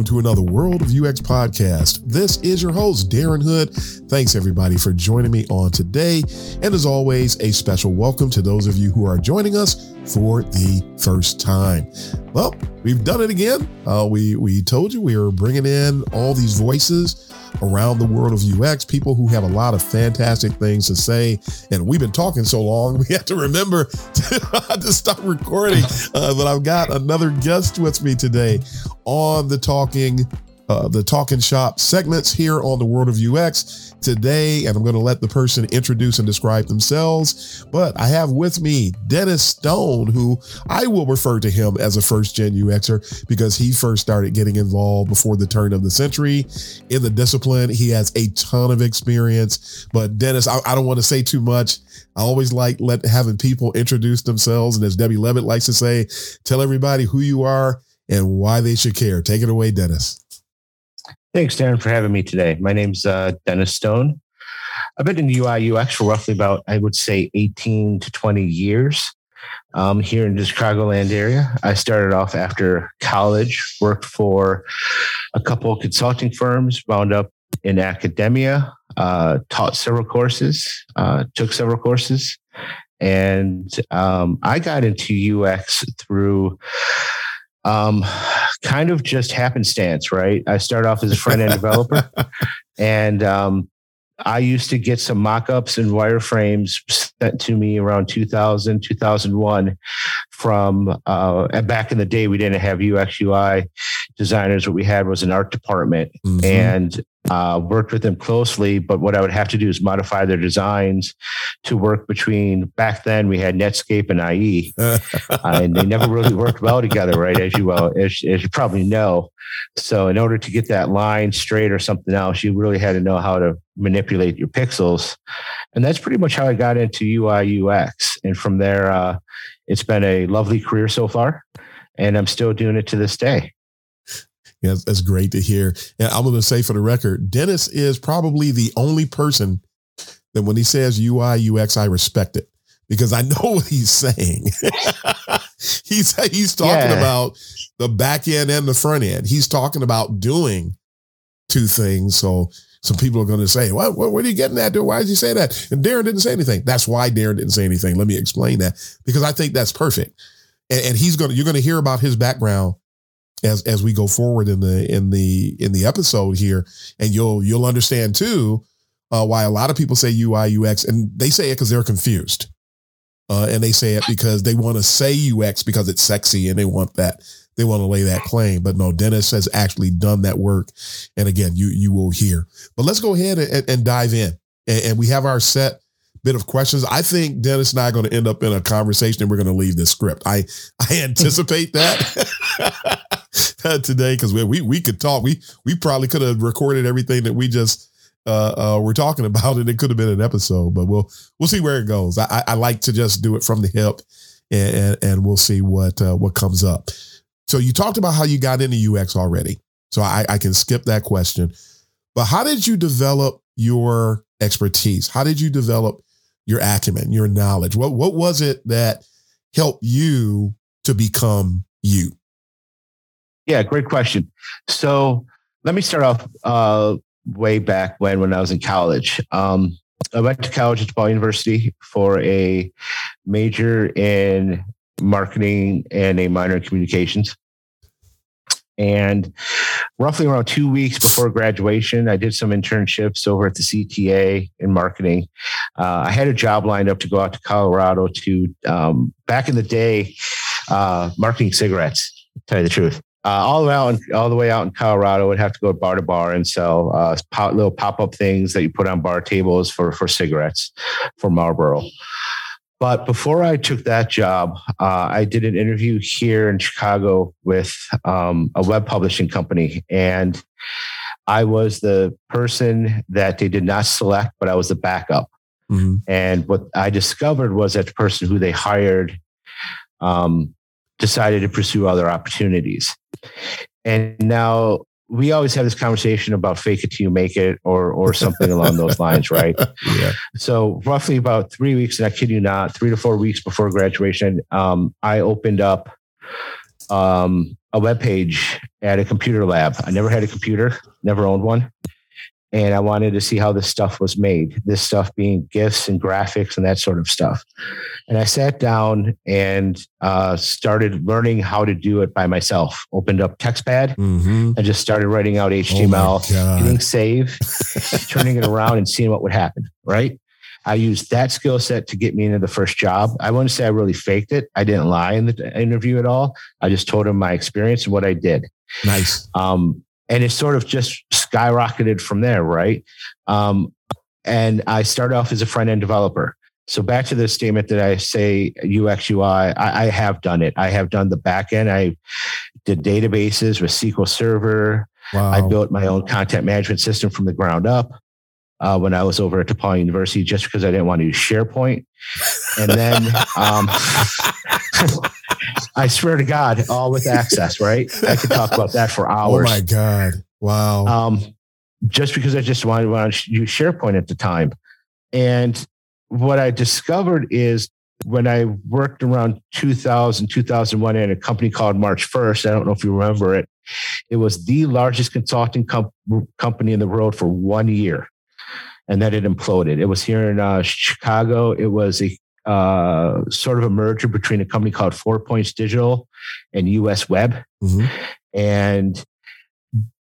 Welcome to another World of UX podcast. This is your host, Darren Hood. Thanks, everybody, for joining me on today. And as always, a special welcome to those of you who are joining us for the first time. Well, we've done it again. Uh, we, we told you we were bringing in all these voices around the world of UX, people who have a lot of fantastic things to say. And we've been talking so long, we have to remember to, to stop recording. Uh, but I've got another guest with me today on the Talking uh, the Talking Shop segments here on the World of UX today, and I'm going to let the person introduce and describe themselves. But I have with me Dennis Stone, who I will refer to him as a first gen UXer because he first started getting involved before the turn of the century in the discipline. He has a ton of experience. But Dennis, I, I don't want to say too much. I always like let having people introduce themselves, and as Debbie Levitt likes to say, tell everybody who you are and why they should care. Take it away, Dennis. Thanks, Darren, for having me today. My name's uh, Dennis Stone. I've been in UI UX for roughly about, I would say, 18 to 20 years um, here in the Chicagoland area. I started off after college, worked for a couple of consulting firms, wound up in academia, uh, taught several courses, uh, took several courses, and um, I got into UX through um, kind of just happenstance, right? I started off as a front end developer, and um, I used to get some mock-ups and wireframes sent to me around 2000, 2001 from uh, back in the day, we didn't have UX UI designers. What we had was an art department mm-hmm. and uh, worked with them closely. But what I would have to do is modify their designs to work between back then we had Netscape and IE, uh, and they never really worked well together, right? As you well as, as you probably know. So in order to get that line straight or something else, you really had to know how to manipulate your pixels, and that's pretty much how I got into UI UX. And from there, uh, it's been a lovely career so far, and I'm still doing it to this day. Yeah, that's great to hear. And I'm going to say for the record, Dennis is probably the only person that when he says UI UX, I respect it because I know what he's saying. he's he's talking yeah. about the back end and the front end. He's talking about doing two things. So some people are going to say, what, what, what are you getting at? Why did you say that? And Darren didn't say anything. That's why Darren didn't say anything. Let me explain that because I think that's perfect. And, and he's going to, you're going to hear about his background as, as we go forward in the, in the, in the episode here. And you'll, you'll understand too, uh, why a lot of people say UI, UX, and they say it because they're confused. Uh, and they say it because they want to say UX because it's sexy and they want that they want to lay that claim. But no, Dennis has actually done that work. And again, you you will hear. But let's go ahead and, and dive in. And, and, we have our set bit of questions. I think Dennis and I are going to end up in a conversation and we're going to leave this script. I I anticipate that today because we, we we could talk. We we probably could have recorded everything that we just uh, uh, we're talking about and It could have been an episode, but we'll we'll see where it goes. I, I like to just do it from the hip, and and, and we'll see what uh, what comes up. So you talked about how you got into UX already. So I, I can skip that question. But how did you develop your expertise? How did you develop your acumen, your knowledge? What what was it that helped you to become you? Yeah, great question. So let me start off uh, way back when when I was in college. Um, I went to college at DePaul University for a major in marketing and a minor in communications. And roughly around two weeks before graduation, I did some internships over at the CTA in marketing. Uh, I had a job lined up to go out to Colorado to, um, back in the day, uh, marketing cigarettes, to tell you the truth. Uh, all out, all the way out in Colorado, would have to go bar to bar and sell uh, pop, little pop up things that you put on bar tables for for cigarettes for Marlboro. but before I took that job, uh, I did an interview here in Chicago with um, a web publishing company. And I was the person that they did not select, but I was the backup. Mm-hmm. And what I discovered was that the person who they hired um, decided to pursue other opportunities. And now we always have this conversation about fake it till you make it or or something along those lines, right? Yeah. So roughly about three weeks, and I kid you not, three to four weeks before graduation, um, I opened up um, a web page at a computer lab. I never had a computer, never owned one and I wanted to see how this stuff was made. This stuff being GIFs and graphics and that sort of stuff. And I sat down and uh, started learning how to do it by myself. Opened up TextPad mm-hmm. and just started writing out HTML, oh hitting save, turning it around, and seeing what would happen. Right. I used that skill set to get me into the first job. I wouldn't say I really faked it. I didn't lie in the interview at all. I just told him my experience and what I did. Nice. Um, and it sort of just skyrocketed from there, right? Um, and I started off as a front end developer. So back to the statement that I say UX UI, I, I, have done it. I have done the back end. I did databases with SQL Server. Wow. I built my own content management system from the ground up. Uh, when I was over at DePaul University, just because I didn't want to use SharePoint, and then um, I swear to God, all with access, right? I could talk about that for hours. Oh my God. Wow. Um, just because I just wanted, wanted to use SharePoint at the time. And what I discovered is when I worked around 2000, 2001 in a company called marchFIRST, I don't know if you remember it, it was the largest consulting com- company in the world for one year. And then it imploded. It was here in uh, Chicago. It was a uh, sort of a merger between a company called Four Points Digital and USWeb. Mm-hmm. And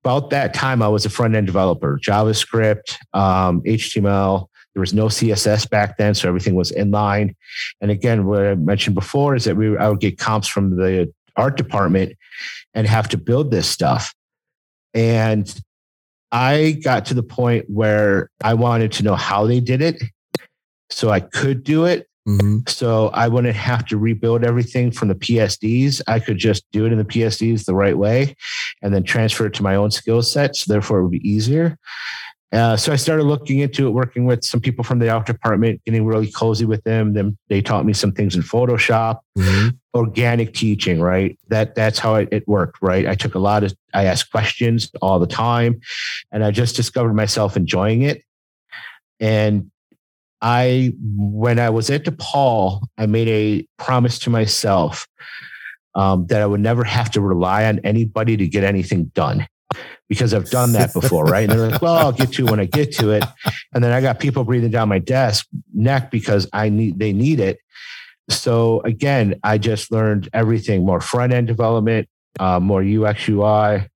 about that time, I was a front end developer, JavaScript, um, HTML. There was no CSS back then, so everything was inline. And again, what I mentioned before is that we I would get comps from the art department and have to build this stuff. And I got to the point where I wanted to know how they did it so I could do it. Mm-hmm. So I wouldn't have to rebuild everything from the PSDs. I could just do it in the PSDs the right way and then transfer it to my own skill set. So therefore, it would be easier. Uh, so I started looking into it, working with some people from the art department, getting really cozy with them. Then they taught me some things in Photoshop, mm-hmm. organic teaching, right? That that's how it, it worked, right? I took a lot of, I asked questions all the time, and I just discovered myself enjoying it. And I, when I was at DePaul, I made a promise to myself um, that I would never have to rely on anybody to get anything done because I've done that before, right? And they're like, well, I'll get to it when I get to it. And then I got people breathing down my desk neck because I need, they need it. So again, I just learned everything more front end development, uh, more UX UI,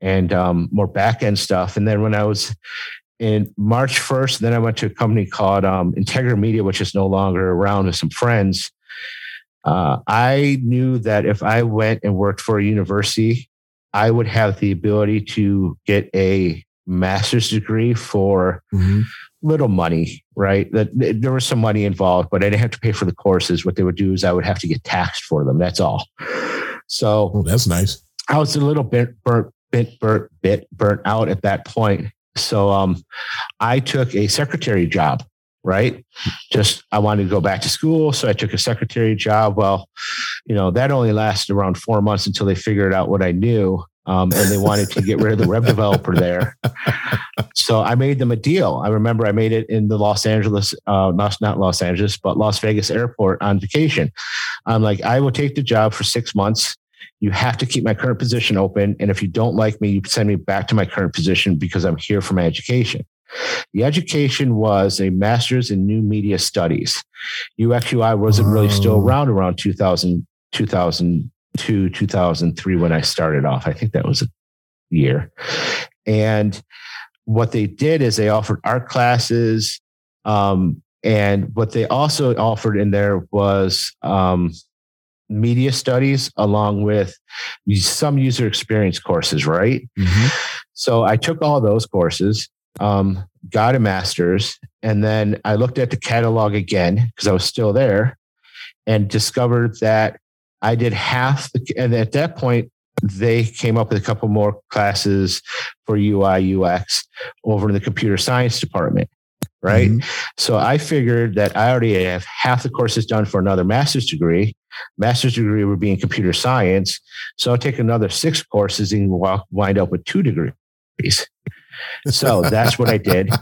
and um, more back end stuff. And then when I was in marchFIRST, then I went to a company called um, Integra Media, which is no longer around with some friends. Uh, I knew that if I went and worked for a university, I would have the ability to get a master's degree for mm-hmm. little money, right? That there was some money involved, but I didn't have to pay for the courses. What they would do is I would have to get taxed for them. That's all. So oh, that's nice. I was a little bit burnt, bit burnt, bit burnt out at that point. So um, I took a secretary job, right? Just I wanted to go back to school. So I took a secretary job. Well, you know, that only lasted around four months until they figured out what I knew. Um, and they wanted to get rid of the web developer there. So I made them a deal. I remember I made it in the Los Angeles, uh, not, not Los Angeles, but Las Vegas airport on vacation. I'm like, I will take the job for six months you have to keep my current position open. And if you don't like me, you send me back to my current position because I'm here for my education. The education was a master's in new media studies. UXUI wasn't really still around around 2000, 2002, 2003 when I started off. I think that was a year. And what they did is they offered art classes. Um, and what they also offered in there was um, media studies along with some user experience courses, right? Mm-hmm. So I took all those courses um, got a master's, and then I looked at the catalog again because I was still there, and discovered that I did half. The, and at that point, they came up with a couple more classes for UI UX over in the computer science department. Right. Mm-hmm. So I figured that I already have half the courses done for another master's degree. Master's degree would be in computer science. So I'll take another six courses and wind up with two degrees. So that's what I did.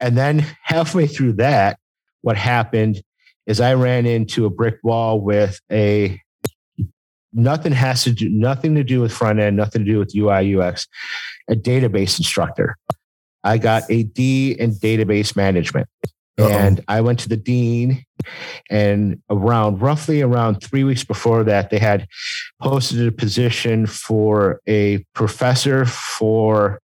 And then halfway through that, what happened is I ran into a brick wall with a nothing has to do nothing to do with front end, nothing to do with UI UX, a database instructor. I got a D in database management. Uh-oh. And I went to the dean, and around roughly around three weeks before that, they had posted a position for a professor for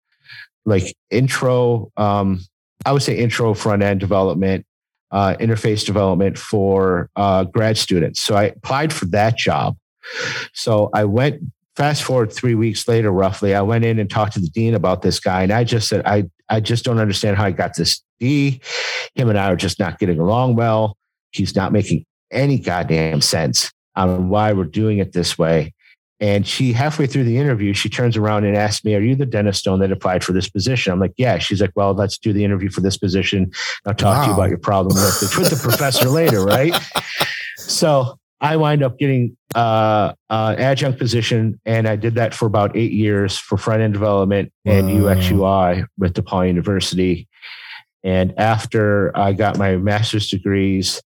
like intro, um, I would say intro front end development, uh, interface development for uh, grad students. So I applied for that job. So I went fast forward three weeks later, roughly, I went in and talked to the dean about this guy. And I just said, I, I just don't understand how I got this D. Him and I are just not getting along well. He's not making any goddamn sense on why we're doing it this way. And she, halfway through the interview, she turns around and asks me, Are you the Dennis Stone that applied for this position? I'm like, Yeah. She's like, Well, let's do the interview for this position. I'll talk wow. to you about your problem with the, with the professor later. Right. So I wind up getting uh, uh, adjunct position, and I did that for about eight years for front end development and UX UI with DePaul University. And after I got my master's degrees,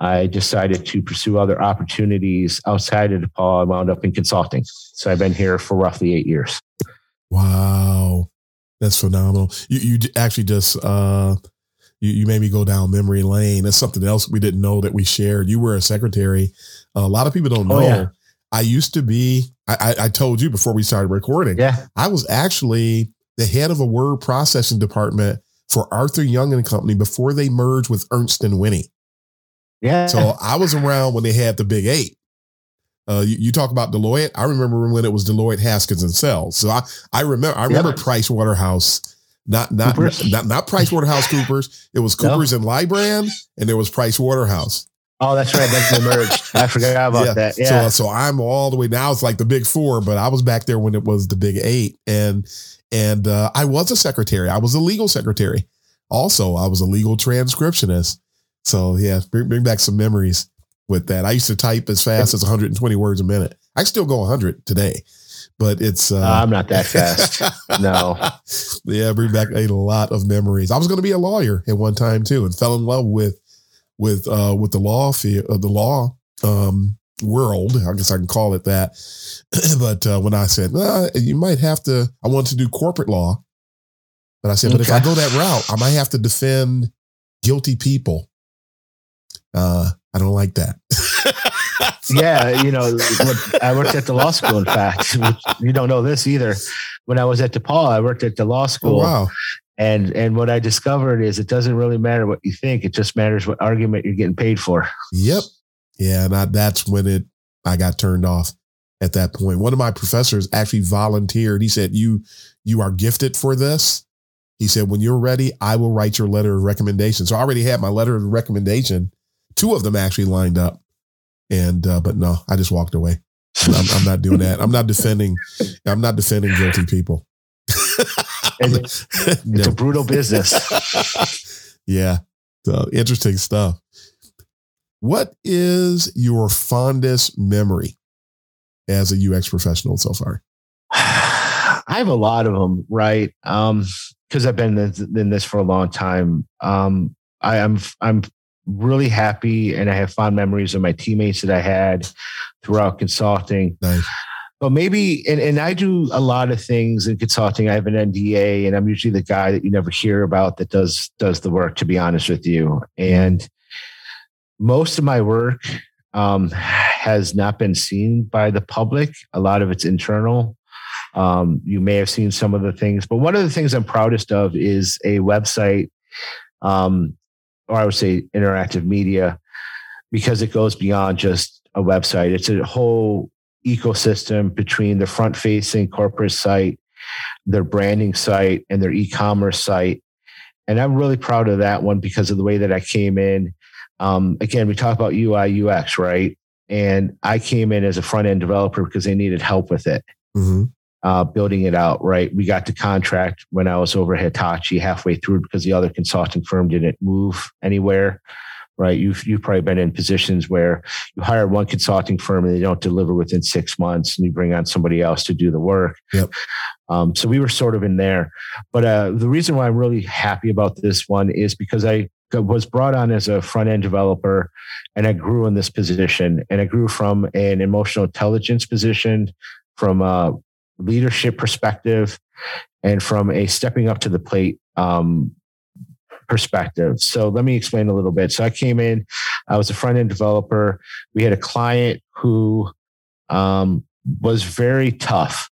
I decided to pursue other opportunities outside of DePaul. I wound up in consulting. So I've been here for roughly eight years. Wow. That's phenomenal. You, you actually just, uh, you, you made me go down memory lane. That's something else we didn't know that we shared. You were a secretary. A lot of people don't know. Oh, yeah. I used to be, I, I, I told you before we started recording. Yeah. I was actually the head of a word processing department for Arthur Young and Company before they merged with Ernst and Whinney. Yeah. So I was around when they had the big eight. Uh, you, you, talk about Deloitte. I remember when it was Deloitte, Haskins, and Sells. So I, I remember, I remember yep. Price Waterhouse, not not, Coopers. not not Price Waterhouse Coopers. It was Coopers no. and Lybrand, and there was Price Waterhouse. Oh, that's right. That's merged. I forgot about yeah. that. Yeah. So, so I'm all the way now. It's like the big four, but I was back there when it was the big eight, and and uh, I was a secretary. I was a legal secretary. Also, I was a legal transcriptionist. So yeah, bring, bring back some memories with that. I used to type as fast as 120 words a minute. I still go 100 today, but it's. Uh, I'm not that fast. no. Yeah, bring back a lot of memories. I was going to be a lawyer at one time too, and fell in love with with uh, with the law field, uh, the law um, world. I guess I can call it that. but uh, when I said well, you might have to, I wanted to do corporate law, but I said, okay. but if I go that route, I might have to defend guilty people. Uh, I don't like that. yeah, you know, I worked at the law school. In fact, you don't know this either. When I was at DePaul, I worked at the law oh, school. Oh, wow. And and what I discovered is it doesn't really matter what you think; it just matters what argument you're getting paid for. Yep. Yeah, and I, that's when it I got turned off at that point. One of my professors actually volunteered. He said, "You you are gifted for this." He said, "When you're ready, I will write your letter of recommendation." So I already had my letter of recommendation, two of them actually lined up, and uh, but no, I just walked away. I'm, I'm not doing that. I'm not defending. I'm not defending guilty people. it's, it's a brutal business. yeah. So interesting stuff. What is your fondest memory as a UX professional so far? I have a lot of them, right? Um, because I've been in this for a long time. Um, I am I'm really happy and I have fond memories of my teammates that I had throughout consulting. Nice. But maybe, and, and I do a lot of things in consulting. I have an NDA, and I'm usually the guy that you never hear about that does does the work. To be honest with you, and most of my work um, has not been seen by the public. A lot of it's internal. Um, you may have seen some of the things, but one of the things I'm proudest of is a website, um, or I would say interactive media, because it goes beyond just a website. It's a whole ecosystem between the front facing corporate site, their branding site, and their e commerce site. and I'm really proud of that one because of the way that I came in. Um, again, we talk about UI UX, right? And I came in as a front end developer because they needed help with it, mm-hmm. uh, building it out. Right, we got the contract when I was over at Hitachi halfway through because the other consulting firm didn't move anywhere right? You've you've probably been in positions where you hire one consulting firm and they don't deliver within six months, and you bring on somebody else to do the work. Yep. Um, so we were sort of in there, but uh, the reason why I'm really happy about this one is because I was brought on as a front end developer, and I grew in this position, and I grew from an emotional intelligence position, from a leadership perspective, and from a stepping up to the plate um, perspective. So let me explain a little bit. So I came in, I was a front end developer. We had a client who um, was very tough,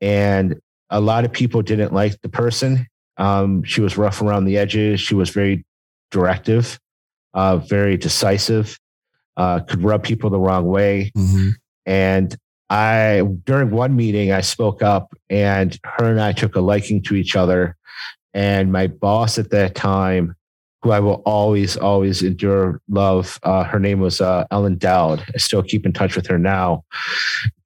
and a lot of people didn't like the person. Um, she was rough around the edges. She was very directive, uh, very decisive, uh, could rub people the wrong way. Mm-hmm. And I, during one meeting, I spoke up and her and I took a liking to each other. And my boss at that time, who I will always, always endure love, uh, her name was uh, Ellen Dowd. I still keep in touch with her now.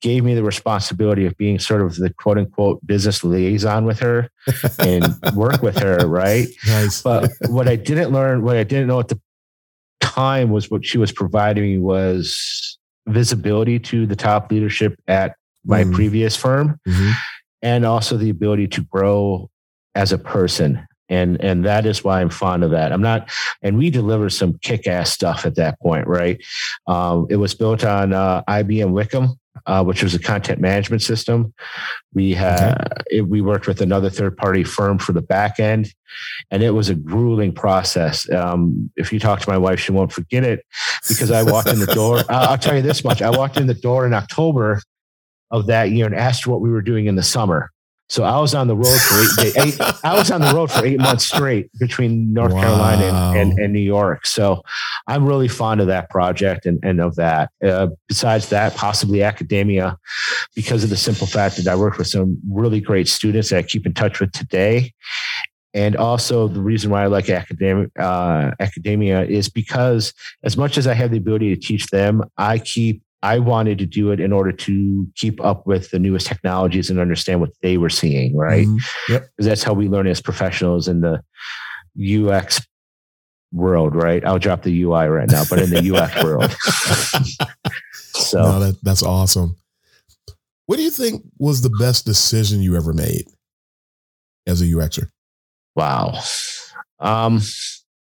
Gave me the responsibility of being sort of the quote unquote business liaison with her and work with her, right? Nice. But what I didn't learn, what I didn't know at the time was what she was providing me was visibility to the top leadership at my mm. previous firm mm-hmm. and also the ability to grow as a person and and that is why I'm fond of that. I'm not, and we deliver some kick-ass stuff at that point, right? Um, it was built on uh, IBM Wickham, uh, which was a content management system. We had okay. it, we worked with another third-party firm for the back end, and it was a grueling process. Um, if you talk to my wife, she won't forget it because I walked in the door. I'll tell you this much: I walked in the door in October of that year and asked what we were doing in the summer. So I was on the road for eight, eight I was on the road for eight months straight between North wow. Carolina and, and, and, New York. So I'm really fond of that project and, and of that. Uh, besides that, possibly academia, because of the simple fact that I work with some really great students that I keep in touch with today. And also the reason why I like academic uh, academia is because as much as I have the ability to teach them, I keep I wanted to do it in order to keep up with the newest technologies and understand what they were seeing, right? Mm-hmm. Yep. Because that's how we learn as professionals in the UX world, right? I'll drop the UI right now, but in the UX world. so no, that, that's awesome. What do you think was the best decision you ever made as a UXer? Wow. Um,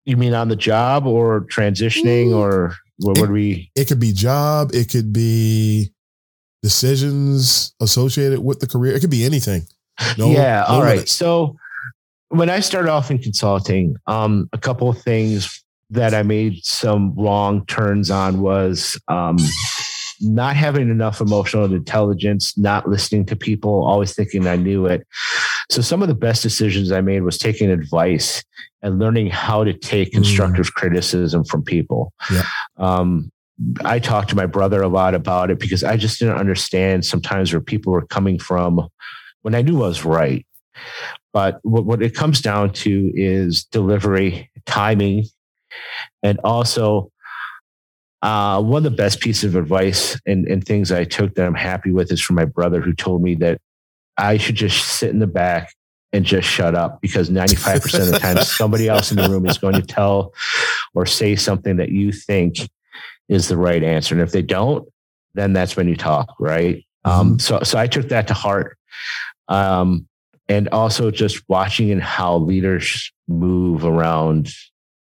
you mean on the job or transitioning Ooh. or what would we? It could be job. It could be decisions associated with the career. It could be anything. No, yeah. No all right. So when I started off in consulting, um, a couple of things that I made some wrong turns on was um, not having enough emotional intelligence, not listening to people, always thinking I knew it. So some of the best decisions I made was taking advice and learning how to take mm. constructive mm. criticism from people. Yeah. Um, I talked to my brother a lot about it because I just didn't understand sometimes where people were coming from when I knew I was right. But what, what it comes down to is delivery, timing, and also uh, one of the best pieces of advice and, and things I took that I'm happy with is from my brother who told me that I should just sit in the back and just shut up because 95% of the time somebody else in the room is going to tell or say something that you think is the right answer. And if they don't, then that's when you talk, right? Um, mm-hmm. So, so I took that to heart. Um, and also just watching and how leaders move around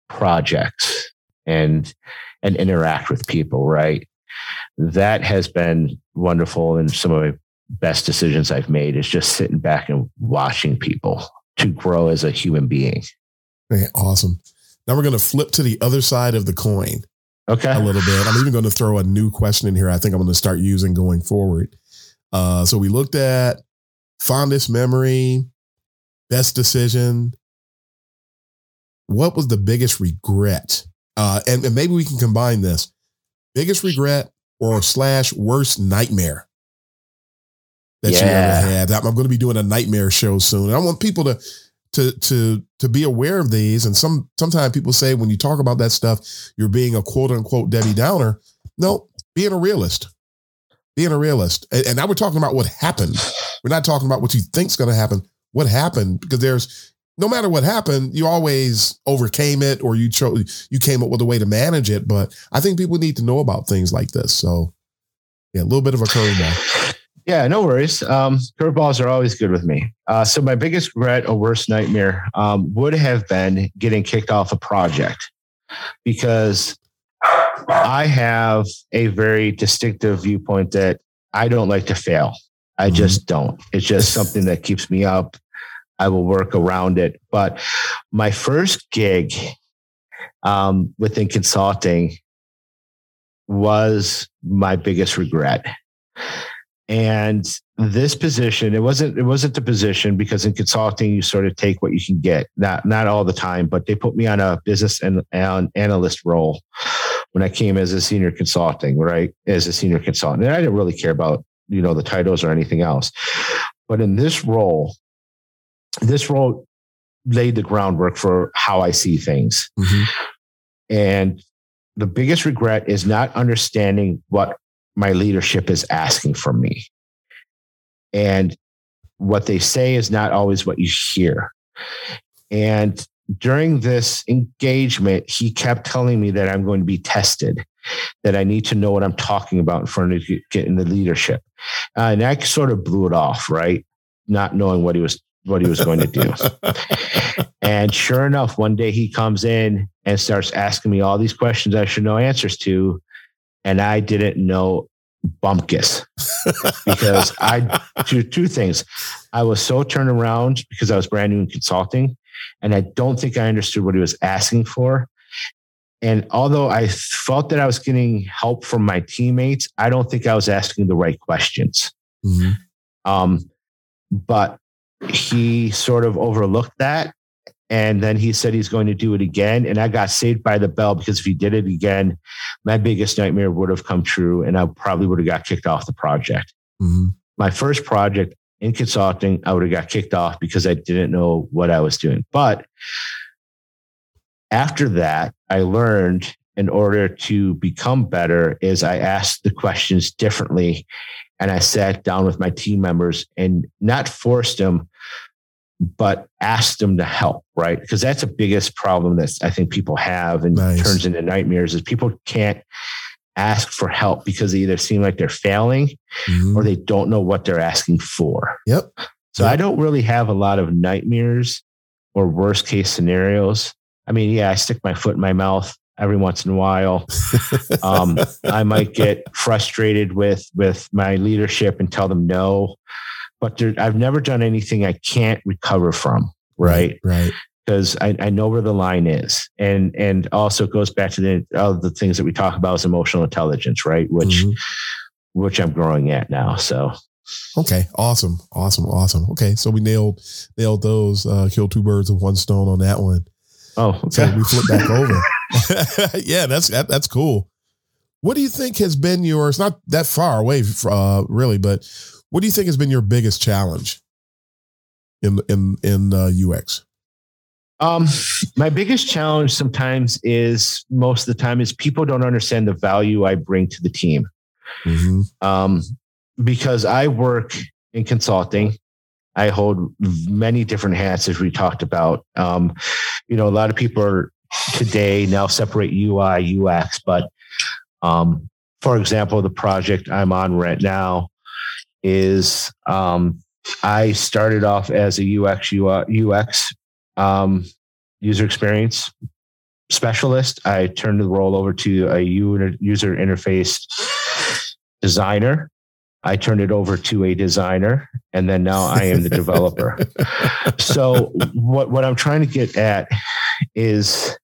projects and and interact with people, right? That has been wonderful and some of my best decisions I've made is just sitting back and watching people to grow as a human being. Okay, awesome. Now we're going to flip to the other side of the coin. Okay. A little bit. I'm even going to throw a new question in here. I think I'm going to start using going forward. Uh, so we looked at fondest memory, best decision. What was the biggest regret? Uh, and, and maybe we can combine this biggest regret or slash worst nightmare that yeah. you ever had. I'm going to be doing a nightmare show soon. And I want people to to to to be aware of these. And some sometimes people say when you talk about that stuff, you're being a quote unquote Debbie Downer. No, being a realist. Being a realist. And, and now we're talking about what happened. We're not talking about what you think's going to happen. What happened? Because there's no matter what happened, you always overcame it or you chose you came up with a way to manage it. But I think people need to know about things like this. So yeah, a little bit of a curveball. Yeah, no worries. Um, curveballs are always good with me. Uh, so my biggest regret or worst nightmare um, would have been getting kicked off a project because I have a very distinctive viewpoint that I don't like to fail. I mm-hmm. just don't. It's just something that keeps me up. I will work around it. But my first gig um, within consulting was my biggest regret. And this position, it wasn't it wasn't the position because in consulting you sort of take what you can get. Not not all the time, but they put me on a business and an analyst role when I came as a senior consulting, right? As a senior consultant. And I didn't really care about, you know, the titles or anything else. But in this role, this role laid the groundwork for how I see things. Mm-hmm. And the biggest regret is not understanding what my leadership is asking from me. And what they say is not always what you hear. And during this engagement, he kept telling me that I'm going to be tested, that I need to know what I'm talking about in front of getting the leadership. Uh, and I sort of blew it off, right? Not knowing what he was what he was going to do. and sure enough, one day he comes in and starts asking me all these questions I should know answers to. And I didn't know bumpkus because I do two things. I was so turned around because I was brand new in consulting, and I don't think I understood what he was asking for. And although I felt that I was getting help from my teammates, I don't think I was asking the right questions. Mm-hmm. Um, but he sort of overlooked that and then he said he's going to do it again. And I got saved by the bell because if he did it again, my biggest nightmare would have come true and I probably would have got kicked off the project. Mm-hmm. My first project in consulting, I would have got kicked off because I didn't know what I was doing. But after that, I learned in order to become better is I asked the questions differently and I sat down with my team members and not forced them, but ask them to help, right? Because that's the biggest problem that I think people have and nice. turns into nightmares is people can't ask for help because they either seem like they're failing mm-hmm. or they don't know what they're asking for. Yep. So yep. I don't really have a lot of nightmares or worst case scenarios. I mean, yeah, I stick my foot in my mouth every once in a while. um, I might get frustrated with with my leadership and tell them no but there, I've never done anything I can't recover from. Right. Right. Because I, I know where the line is. And and also it goes back to the all the things that we talk about is emotional intelligence, right? Which mm-hmm. which I'm growing at now. So Okay, awesome, awesome, awesome. Okay, so we nailed nailed those. Uh, kill two birds with one stone on that one. Oh, okay. So we flip back over. yeah, that's that, that's cool. What do you think has been your? It's not that far away, uh, really, but what do you think has been your biggest challenge in in in uh, UX? Um, my biggest challenge sometimes is most of the time is people don't understand the value I bring to the team. Mm-hmm. Um, because I work in consulting, I hold many different hats as we talked about. Um, you know, a lot of people are today now separate UI, UX, but um, for example, the project I'm on right now, is um, I started off as a UX UX um, user experience specialist. I turned the role over to a user interface designer. I turned it over to a designer, and then now I am the developer. so what what I'm trying to get at is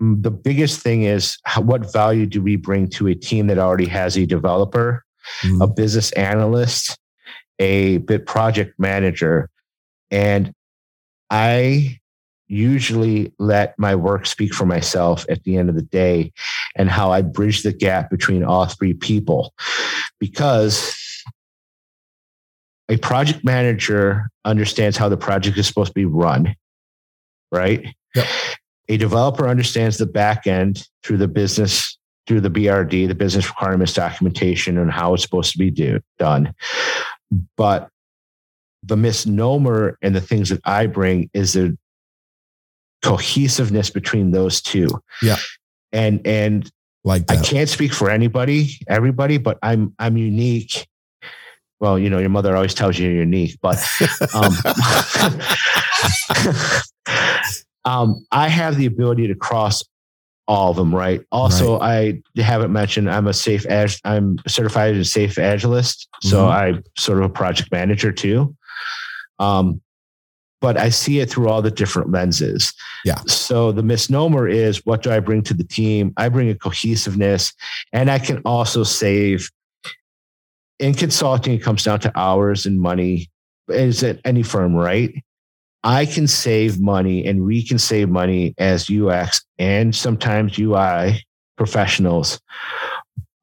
the biggest thing is how, what value do we bring to a team that already has a developer mm-hmm. a business analyst, a bit project manager. And I usually let my work speak for myself at the end of the day and how I bridge the gap between all three people. Because a project manager understands how the project is supposed to be run. right? Yep. A developer understands the back end through the business, through the BRD, the business requirements documentation, and how it's supposed to be do, done. But the misnomer and the things that I bring is the cohesiveness between those two. Yeah. And and like I can't speak for anybody, everybody, but I'm I'm unique. Well, you know, your mother always tells you you're unique, but um, um, I have the ability to cross all of them, right? Also, I haven't mentioned I'm a safe ag- I'm certified as a SAFe Agilist, so Mhm. I'm sort of a project manager too. Um, but I see it through all the different lenses. Yeah. So the misnomer is what do I bring to the team? I bring a cohesiveness, and I can also save. In consulting, it comes down to hours and money. Is it any firm, right? I can save money and we can save money as UX and sometimes UI professionals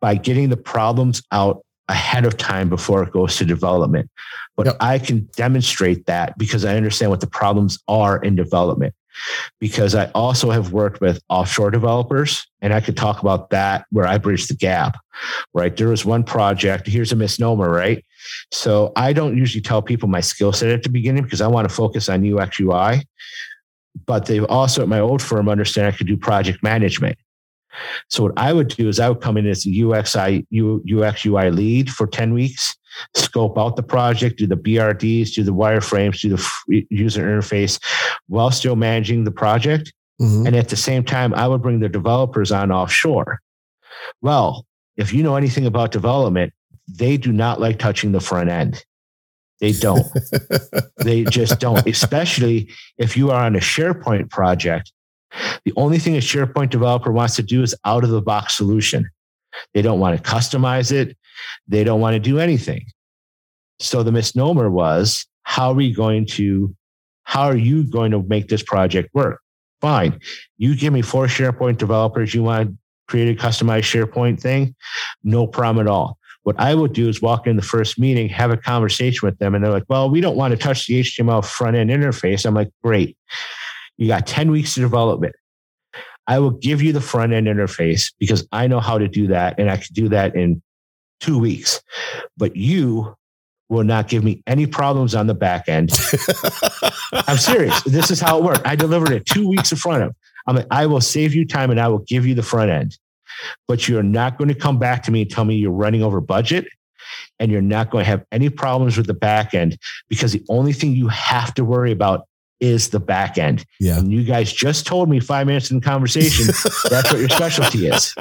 by getting the problems out ahead of time before it goes to development. But Yep. I can demonstrate that because I understand what the problems are in development. Because I also have worked with offshore developers, and I could talk about that where I bridge the gap. Right. There was one project, here's a misnomer, right? So I don't usually tell people my skill set at the beginning because I want to focus on UX UI. But they've also at my old firm understand I could do project management. So what I would do is I would come in as a UXI, UX UI lead for 10 weeks, scope out the project, do the BRDs, do the wireframes, do the user interface while still managing the project. Mhm. And at the same time, I would bring the developers on offshore. Well, if you know anything about development, they do not like touching the front end. They don't. they just don't, especially if you are on a SharePoint project. The only thing a SharePoint developer wants to do is out of the box solution. They don't want to customize it. They don't want to do anything. So the misnomer was, how are we going to, how are you going to make this project work? Fine. You give me four SharePoint developers. You want to create a customized SharePoint thing? No problem at all. What I would do is walk in the first meeting, have a conversation with them, and they're like, well, we don't want to touch the HTML front end interface. I'm like, great. You got 10 weeks to develop it. I will give you the front end interface because I know how to do that. And I can do that in two weeks. But you will not give me any problems on the back end. I'm serious. This is how it worked. I delivered it two weeks in front of. I'm like, I will save you time and I will give you the front end. But you're not going to come back to me and tell me you're running over budget and you're not going to have any problems with the back end because the only thing you have to worry about is the back end. yeah. And you guys just told me five minutes in the conversation that's what your specialty is.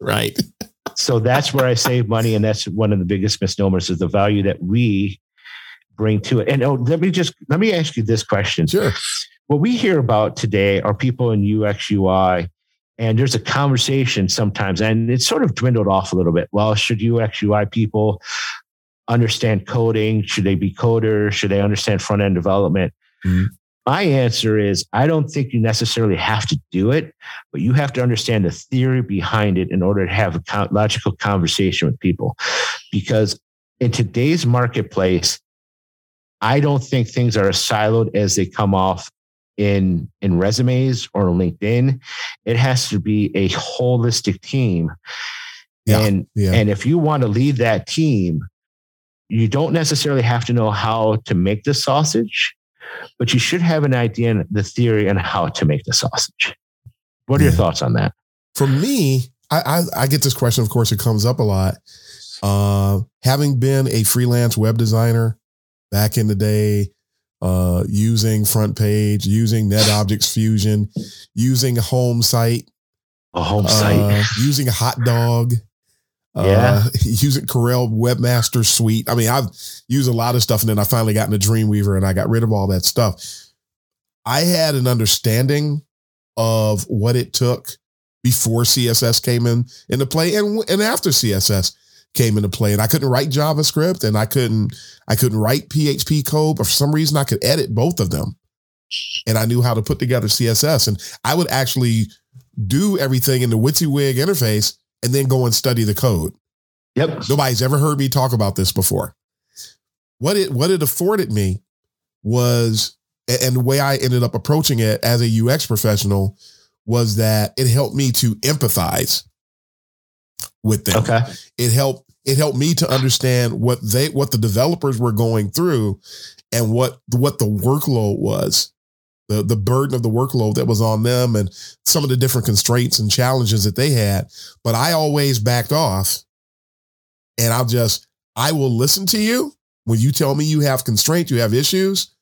Right. So that's where I save money. And that's one of the biggest misnomers is the value that we bring to it. And oh, let me just let me ask you this question. Sure. What we hear about today are people in UX UI, and there's a conversation sometimes, and it's sort of dwindled off a little bit. Well, should UX UI people understand coding? Should they be coders? Should they understand front end development? Mhm. My answer is I don't think you necessarily have to do it, but you have to understand the theory behind it in order to have a logical conversation with people. Because in today's marketplace, I don't think things are as siloed as they come off in in resumes or LinkedIn. It has to be a holistic team. Yeah, And Yeah. and if you want to lead that team, you don't necessarily have to know how to make the sausage, but you should have an idea and the theory on how to make the sausage. What are your thoughts on that? For me, I, I I get this question. Of course, it comes up a lot. Uh, having been a freelance web designer back in the day, uh, using FrontPage, using NetObjects Fusion, using HomeSite, A home uh, site. using HotDog, Yeah. uh, using Corel Webmaster Suite. I mean, I've used a lot of stuff, and then I finally got into Dreamweaver, and I got rid of all that stuff. I had an understanding of what it took before CSS came in into play, and and after CSS came into play, and I couldn't write JavaScript, and I couldn't I couldn't write PHP code, but for some reason I could edit both of them, and I knew how to put together CSS, and I would actually do everything in the WYSIWYG interface and then go and study the code. Yep. Nobody's ever heard me talk about this before. What it what it afforded me was And, and the way I ended up approaching it as a UX professional was that it helped me to empathize with them. Okay. It helped it helped me to understand what they what the developers were going through and what what the workload was the the burden of the workload that was on them and some of the different constraints and challenges that they had but i always backed off and i'll just i will listen to you when you tell me you have constraints you have issues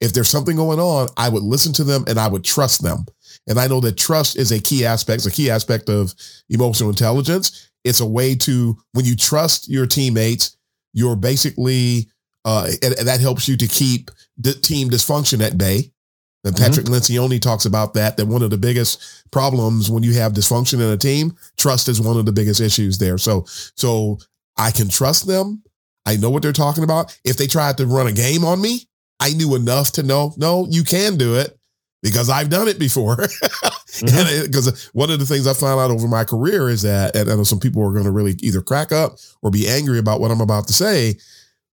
if there's something going on i would listen to them and i would trust them and i know that trust is a key aspect it's a key aspect of emotional intelligence it's a way to when you trust your teammates you're basically uh, and, and that helps you to keep the team dysfunction at bay and mm-hmm. Patrick mm-hmm. Lencioni talks about that, that one of the biggest problems when you have dysfunction in a team, trust is one of the biggest issues there. So, so I can trust them. I know what they're talking about. If they tried to run a game on me, I knew enough to know, no, you can do it because I've done it before. mm-hmm. Because one of the things I found out over my career is that, and I know some people are going to really either crack up or be angry about what I'm about to say,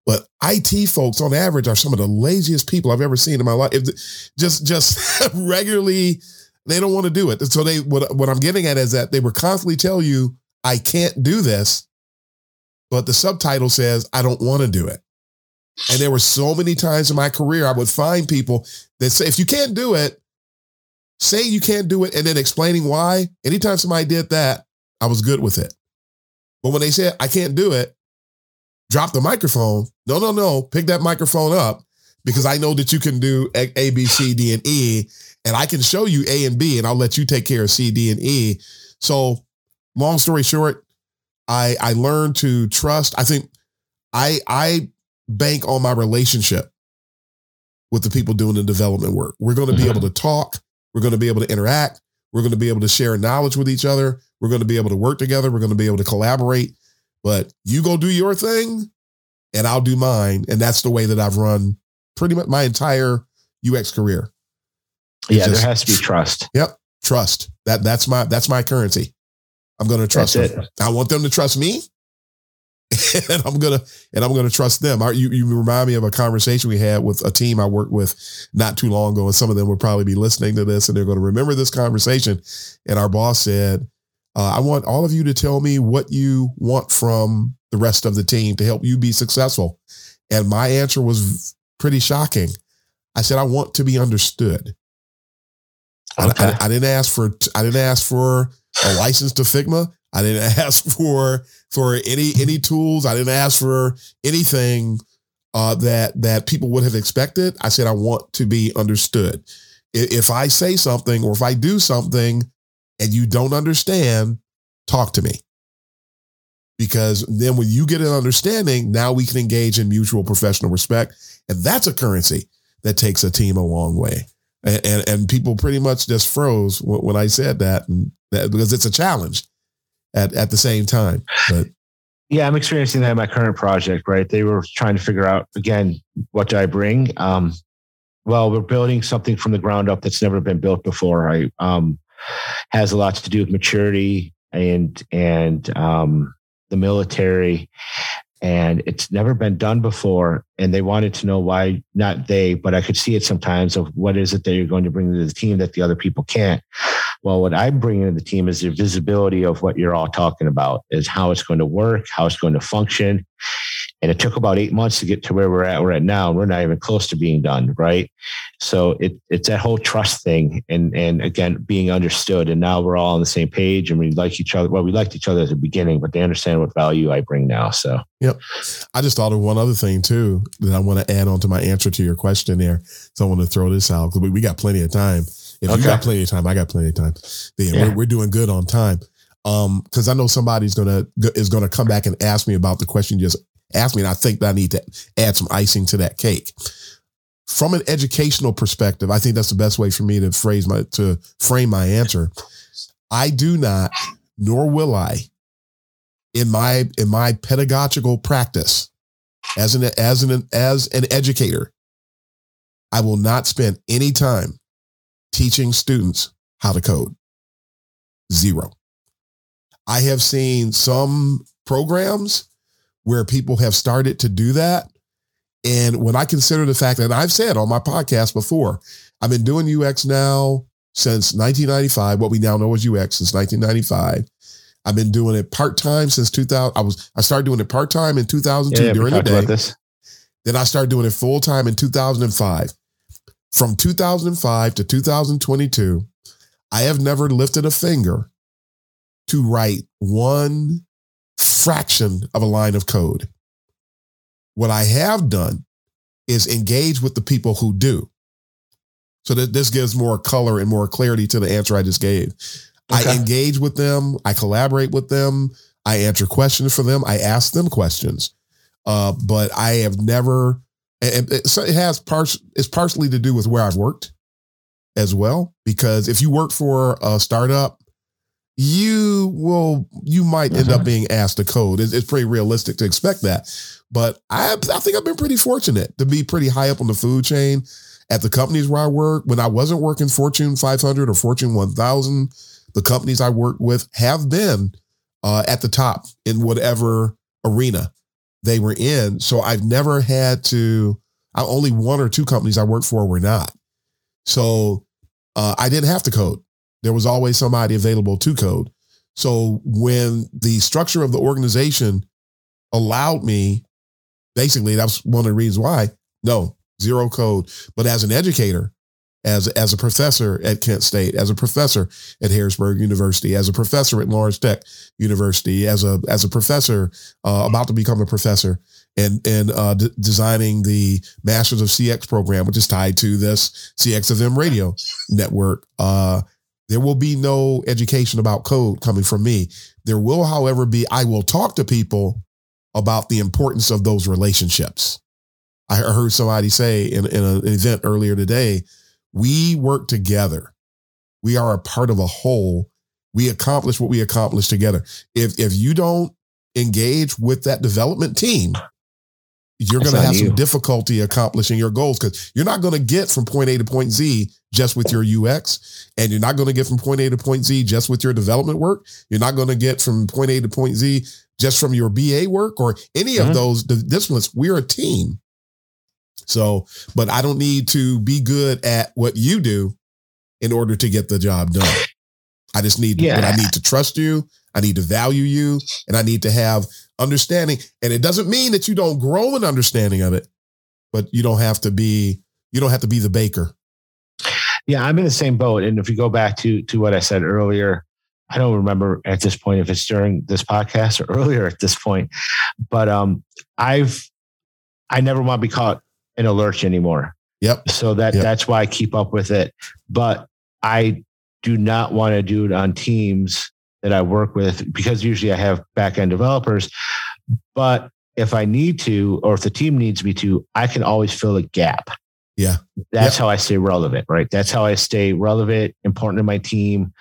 but IT folks on average are some of the laziest people I've ever seen in my life. If just just regularly, they don't want to do it. So they what what I'm getting at is that they would constantly tell you, I can't do this, but the subtitle says I don't want to do it. And there were so many times in my career I would find people that say, if you can't do it, say you can't do it, and then explaining why. Anytime somebody did that, I was good with it. But when they said I can't do it, drop the microphone. No, no, no. Pick that microphone up because I know that you can do A, B, C, D, and E, and I can show you A and B, and I'll let you take care of C, D, and E. So, long story short, I I learned to trust. I think I I bank on my relationship with the people doing the development work. We're going to be mm-hmm. able to talk. We're going to be able to interact. We're going to be able to share knowledge with each other. We're going to be able to work together. We're going to be able to collaborate. But you go do your thing and I'll do mine. And that's the way that I've run pretty much my entire UX career. It's yeah, just, there has to be trust. Yep. Trust. That that's my that's my currency. I'm gonna trust that's them. It. I want them to trust me. and I'm gonna and I'm gonna trust them. You you remind me of a conversation we had with a team I worked with not too long ago, and some of them will probably be listening to this, and they're going to remember this conversation. And our boss said, uh, I want all of you to tell me what you want from the rest of the team to help you be successful. And my answer was pretty shocking. I said, I want to be understood. Okay. I, I, I, didn't ask for I didn't ask for a license to Figma. I didn't ask for for any any tools. I didn't ask for anything uh, that that people would have expected. I said I want to be understood. If I say something or if I do something and you don't understand, talk to me. Because then when you get an understanding, now we can engage in mutual professional respect. And that's a currency that takes a team a long way. And, and, and people pretty much just froze when I said that, and that because it's a challenge at, at the same time. But yeah, I'm experiencing that in my current project, right? They were trying to figure out again, what do I bring? Um, well, we're building something from the ground up that's never been built before. I um, has a lot to do with maturity and and um, the military and it's never been done before and they wanted to know why not they but i could see it sometimes of what is it that you're going to bring to the team that the other people can't well what i'm bringing to the team is the visibility of what you're all talking about is how it's going to work how it's going to function and it took about eight months to get to where we're at. We're at now. We're not even close to being done, right? So it, it's that whole trust thing, and and again being understood. And now we're all on the same page, and we like each other. Well, we liked each other at the beginning, but they understand what value I bring now. So yep. I just thought of one other thing too that I want to add on to my answer to your question there. So I want to throw this out because we, we got plenty of time. If okay. you got plenty of time, I got plenty of time. Yeah, yeah. We're, we're doing good on time um because i know somebody's gonna is gonna come back and ask me about the question you just asked me, and I think that I need to add some icing to that cake. From an educational perspective, I think that's the best way for me to phrase my to frame my answer. I do not, nor will I, in my in my pedagogical practice as an as an as an educator, I will not spend any time teaching students how to code. Zero. I have seen some programs where people have started to do that And when I consider the fact that I've said on my podcast before, I've been doing UX now since 1995, what we now know as UX since 1995. I've been doing it part time since 2000. I was I started doing it part time in 2002 Yeah, during the day. Then I started doing it full time in 2005. From 2005 to 2022, I have never lifted a finger to write one fraction of a line of code. What I have done is engage with the people who do. So that this gives more color and more clarity to the answer I just gave. I engage with them, I collaborate with them, I answer questions for them, I ask them questions. Uh, but I have never, and it, so it has part, it's partially to do with where I've worked as well. Because if you work for a startup, you will, you might end up Mhm. being asked to code. It's, it's pretty realistic to expect that. But I, I think I've been pretty fortunate to be pretty high up on the food chain at the companies where I work. When I wasn't working Fortune 500 or Fortune 1000, the companies I worked with have been uh, at the top in whatever arena they were in. So I've never had to, I, only one or two companies I worked for were not. So uh, I didn't have to code. There was always somebody available to code. So when the structure of the organization allowed me, basically, that's one of the reasons why, no, zero code. But as an educator, as, as a professor at Kent State, as a professor at Harrisburg University, as a professor at Lawrence Tech University, as a as a professor uh, about to become a professor, and and uh, d- designing the Masters of CX program, which is tied to this CX of M radio network. Uh, there will be no education about code coming from me. There will, however, be I will talk to people about the importance of those relationships. I heard somebody say in, in an event earlier today, we work together. We are a part of a whole. We accomplish what we accomplish together. If if you don't engage with that development team, you're going to have you. some difficulty accomplishing your goals because you're not going to get from point A to point Z just with your UX, and you're not going to get from point A to point Z just with your development work. You're not going to get from point A to point Z just from your BA work or any of Mhm. those di- disciplines. We're a team. So, but I don't need to be good at what you do in order to get the job done. I just need, but I need to trust you. I need to value you and I need to have understanding. And it doesn't mean that you don't grow an understanding of it, but you don't have to be, you don't have to be the baker. Yeah, I'm in the same boat. And if you go back to to what I said earlier, I don't remember at this point if it's during this podcast or earlier at this point, but um, I've I never want to be caught in a lurch anymore. Yep. So that Yep. that's why I keep up with it. But I do not want to do it on teams that I work with because usually I have back end developers. But if I need to, or if the team needs me to, I can always fill a gap. Yeah. That's how I stay relevant, right? That's how I stay relevant, important to my team,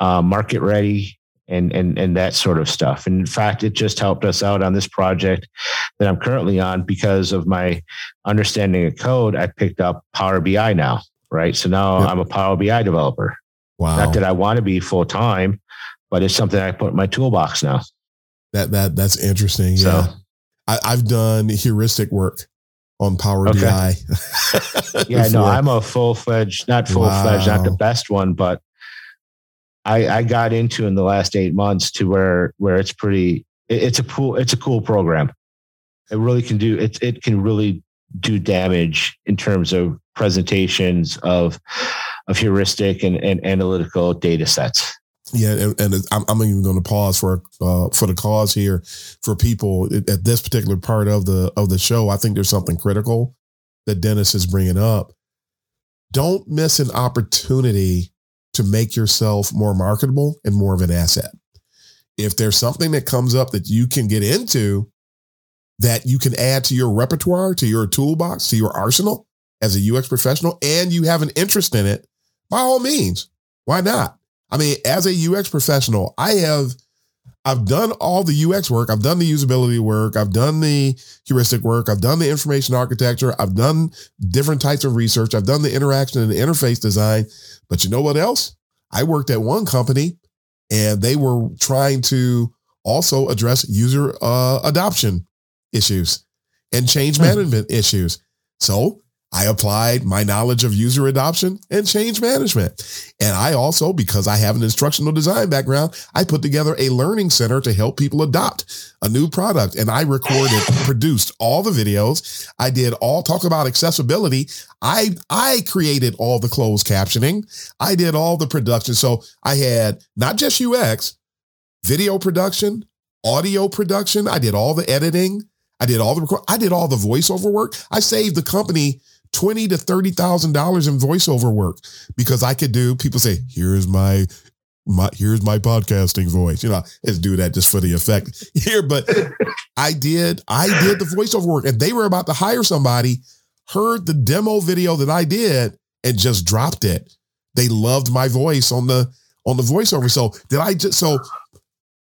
uh, market ready, and and and that sort of stuff. And in fact, it just helped us out on this project that I'm currently on because of my understanding of code. I picked up Power BI now, right? So now Yep. I'm a Power BI developer. Wow. Not that I want to be full time, but it's something I put in my toolbox now. That, that, that's interesting. So- Yeah. I, I've done heuristic work on Power Okay. BI. Yeah, no. I'm a full fledged, not full fledged, not the best one, but I, I got into in the last eight months to where where it's pretty. it- it's a cool. It's a cool program. It really can do. It it can really do damage in terms of presentations of of heuristic and, and analytical data sets. Yeah, and, and I'm, I'm even going to pause for uh, for the cause here for people at at this particular part of the of the show. I think there's something critical that Dennis is bringing up. Don't miss an opportunity to make yourself more marketable and more of an asset. If there's something that comes up that you can get into that you can add to your repertoire, to your toolbox, to your arsenal as a UX professional, and you have an interest in it, by all means, why not? I mean, as a UX professional, I have I've done all the UX work, I've done the usability work, I've done the heuristic work, I've done the information architecture, I've done different types of research, I've done the interaction and the interface design. But you know what else? I worked at one company and they were trying to also address user uh, adoption issues. and change management issues. So I applied my knowledge of user adoption and change management. And I also, because I have an instructional design background, I put together a learning center to help people adopt a new product. And I recorded, produced all the videos. I did all talk about accessibility. I, I created all the closed captioning. I did all the production. So I had not just UX, video production, audio production. I did all the editing. I did all the record. I did all the voiceover work. I saved the company twenty to thirty thousand dollars in voiceover work because I could do. People say, "Here's my." My, here's my podcasting voice. You know, let's do that just for the effect here. But I did, I did the voiceover work, and they were about to hire somebody. Heard the demo video that I did and just dropped it. They loved my voice on the on the voiceover. So did I just so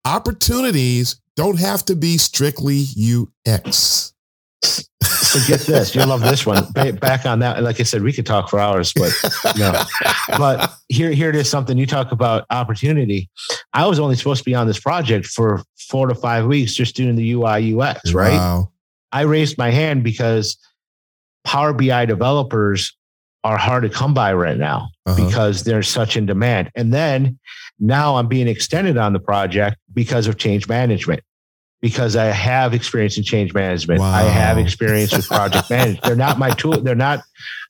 opportunities don't have to be strictly UX. So get this, you'll love this one. Back on that, like I said, we could talk for hours, but no. But here, here it is. Something you talk about opportunity. I was only supposed to be on this project for four to five weeks, just doing the UI UX. Right. Wow. I raised my hand because Power BI developers are hard to come by right now uh-huh. because they're such in demand. And then now I'm being extended on the project because of change management because I have experience in change management. Wow. I have experience with project management. They're not my tool. They're not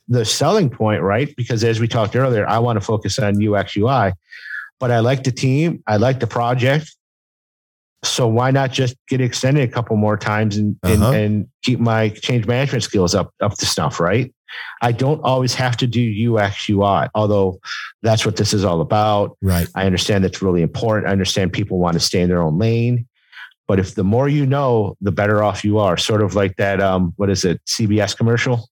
the selling point, right? Because as we talked earlier, I want to focus on UX UI, but I like the team. I like the project. So why not just get extended a couple more times and, uh-huh. and, and keep my change management skills up, up to snuff, right? I don't always have to do UX UI, although that's what this is all about. Right. I understand that's really important. I understand people want to stay in their own lane. But if the more you know, the better off you are. Sort of like that, um, what is it, CBS commercial?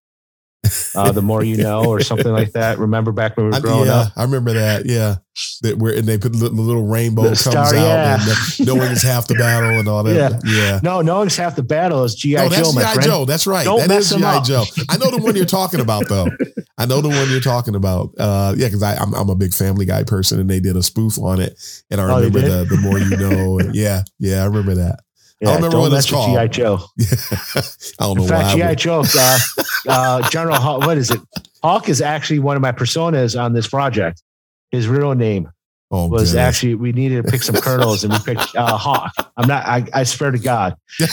Uh, the more you know, or something like that. Remember back when we were growing yeah, up? I remember that. Yeah, that where and they put the little rainbow the comes star, out, yeah. and knowing it's half the battle and all that. Yeah, yeah. No, knowing it's half the battle is GI no, Joe. That's GI Joe. That's right. Don't mess that is GI Joe. I know the one you're talking about, though. I know the one you're talking about. Uh, yeah, because I'm I'm a big Family Guy person, and they did a spoof on it, and I oh, remember the the more you know. And yeah, yeah, I remember that. Yeah, I don't remember don't what it's called. GI Joe. I don't know. In fact, GI Joe, uh, uh, General Hawk, what is it? Hawk is actually one of my personas on this project. His real name oh, was goodness. actually we needed to pick some colonels, and we picked uh, Hawk. I'm not. I, I swear to God. you,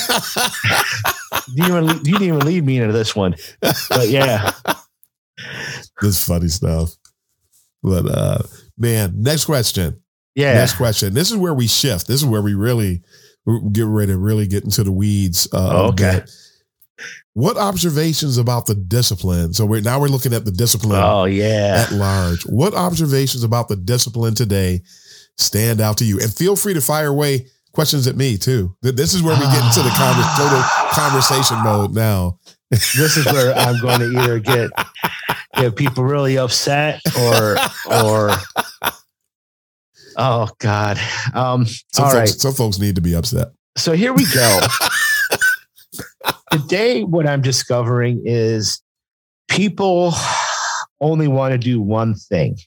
didn't even, you didn't even lead me into this one, but yeah, this funny stuff. But uh, man, next question. Yeah, next question. This is where we shift. This is where we really we're ready to really get into the weeds. Uh, oh, okay. What observations about the discipline? So we're now we're looking at the discipline. Oh yeah, at large. What observations about the discipline today stand out to you? And feel free to fire away questions at me too. This is where we get into the conver- total conversation mode now. this is where I'm going to either get get people really upset or or Oh God. Um, some all folks, right. Some folks need to be upset. So here we go. Today, what I'm discovering is people only want to do one thing.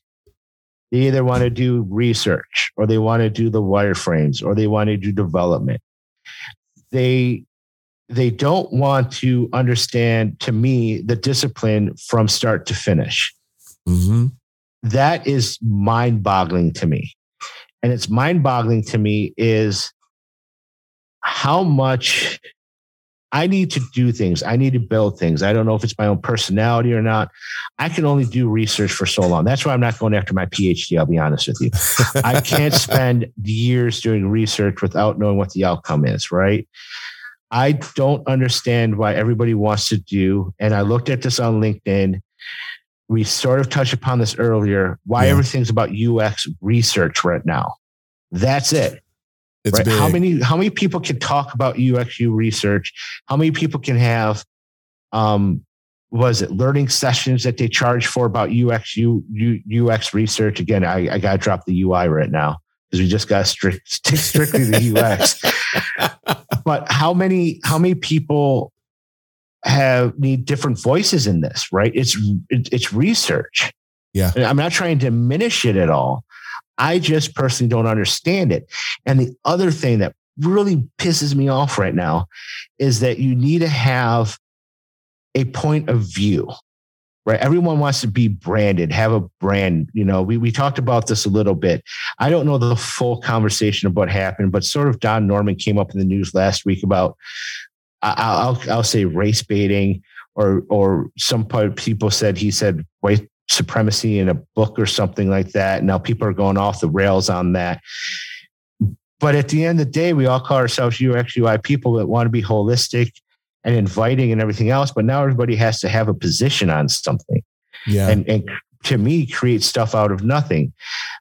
They either want to do research or they want to do the wireframes or they want to do development. They they don't want to understand to me the discipline from start to finish. Mm-hmm. That is mind boggling to me and it's mind boggling to me is how much I need to do things. I need to build things. I don't know if it's my own personality or not. I can only do research for so long. That's why I'm not going after my PhD. I'll be honest with you. I can't spend years doing research without knowing what the outcome is, right? I don't understand why everybody wants to do. And I looked at this on LinkedIn we sort of touched upon this earlier. Why yeah. everything's about UX research right now. That's it. It's right? How many how many people can talk about UXU research? How many people can have um was it learning sessions that they charge for about UX U, U, UX research? Again, I, I got to drop the UI right now because we just got strict stick strictly to the UX. but how many how many people have need different voices in this, right? It's it's research. Yeah. I'm not trying to diminish it at all. I just personally don't understand it. And the other thing that really pisses me off right now is that you need to have a point of view right? Everyone wants to be branded have a brand you know? We, we talked about this a little bit. I don't know the full conversation of what happened but sort of don norman came up in the news last week about i'll i'll say race baiting or or some part people said he said white supremacy in a book or something like that. Now people are going off the rails on that. But at the end of the day, we all call ourselves UX UI people that want to be holistic and inviting and everything else. But now everybody has to have a position on something. Yeah. And, and to me, create stuff out of nothing.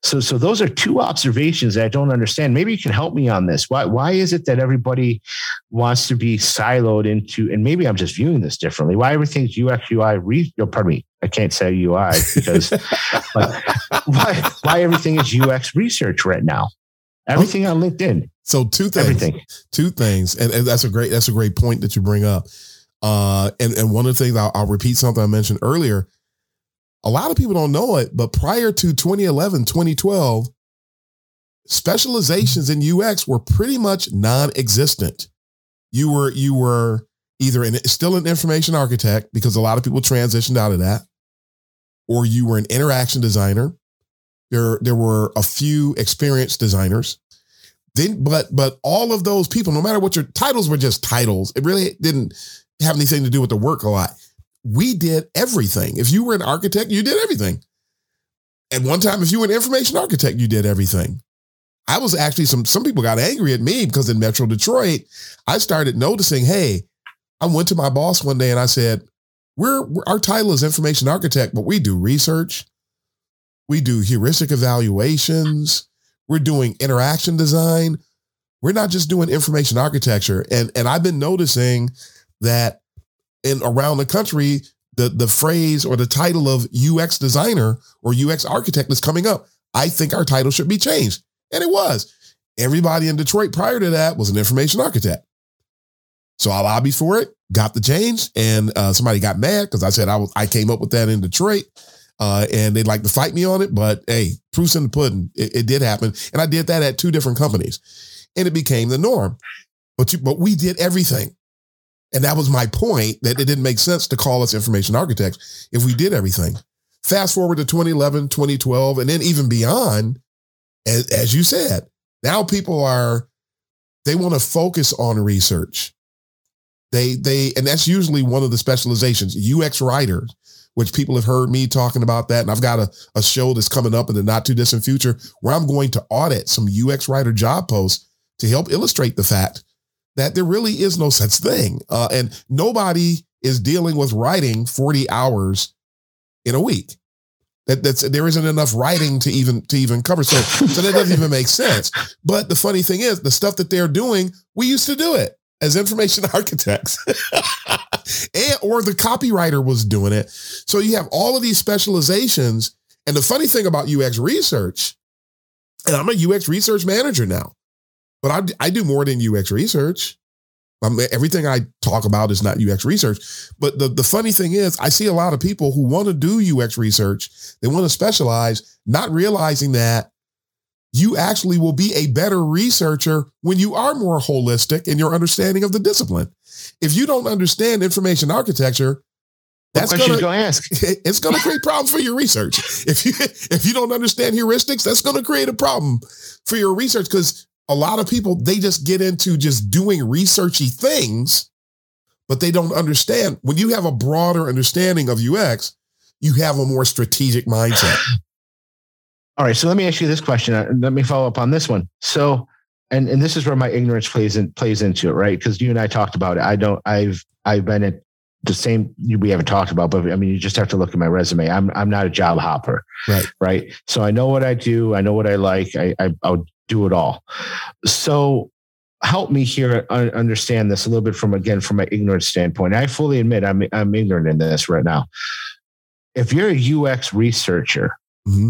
So, so those are two observations that I don't understand. Maybe you can help me on this. Why, why is it that everybody wants to be siloed into, and maybe I'm just viewing this differently. Why everything's UX, UI, re, oh, pardon me. I can't say UI because why, why everything is UX research right now? Everything on LinkedIn. So two things. Everything. Two things, and, and that's a great that's a great point that you bring up. Uh, and and one of the things I'll, I'll repeat something I mentioned earlier. A lot of people don't know it, but prior to 2011, 2012, specializations in UX were pretty much non-existent. You were you were either in, still an information architect because a lot of people transitioned out of that, or you were an interaction designer, there, there were a few experienced designers. Then, but but all of those people, no matter what your titles were, just titles. It really didn't have anything to do with the work a lot. We did everything. If you were an architect, you did everything. At one time, if you were an information architect, you did everything. I was actually some some people got angry at me because in Metro Detroit, I started noticing, hey, I went to my boss one day and I said, we're, we're our title is information architect, but we do research, we do heuristic evaluations. We're doing interaction design. We're not just doing information architecture. And, and I've been noticing that in around the country, the, the phrase or the title of UX designer or UX architect is coming up. I think our title should be changed. And it was. Everybody in Detroit prior to that was an information architect. So I lobbied for it, got the change, and uh, somebody got mad because I said I was I came up with that in Detroit. Uh, and they'd like to fight me on it, but hey, proof's in the pudding. It, it, did happen, and I did that at two different companies, and it became the norm. But you, but we did everything, and that was my point that it didn't make sense to call us information architects if we did everything. Fast forward to 2011, 2012, and then even beyond, as, as you said, now people are they want to focus on research. They they and that's usually one of the specializations. UX writers which people have heard me talking about that. And I've got a, a show that's coming up in the not too distant future where I'm going to audit some UX writer job posts to help illustrate the fact that there really is no such thing. Uh, and nobody is dealing with writing 40 hours in a week. That, that's there isn't enough writing to even to even cover. So so that doesn't even make sense. But the funny thing is, the stuff that they're doing, we used to do it as information architects. and, or the copywriter was doing it. So you have all of these specializations. And the funny thing about UX research, and I'm a UX research manager now, but I, I do more than UX research. I mean, everything I talk about is not UX research. But the, the funny thing is, I see a lot of people who want to do UX research, they want to specialize, not realizing that you actually will be a better researcher when you are more holistic in your understanding of the discipline. If you don't understand information architecture, that's going to ask. It's going to create problems for your research. If you if you don't understand heuristics, that's going to create a problem for your research because a lot of people they just get into just doing researchy things, but they don't understand. When you have a broader understanding of UX, you have a more strategic mindset. All right, so let me ask you this question. Uh, let me follow up on this one. So, and and this is where my ignorance plays in plays into it, right? Because you and I talked about it. I don't. I've I've been at the same we haven't talked about, but I mean, you just have to look at my resume. I'm I'm not a job hopper, right? Right. So I know what I do. I know what I like. I, I I'll do it all. So help me here understand this a little bit from again from my ignorance standpoint. I fully admit I'm I'm ignorant in this right now. If you're a UX researcher, mm-hmm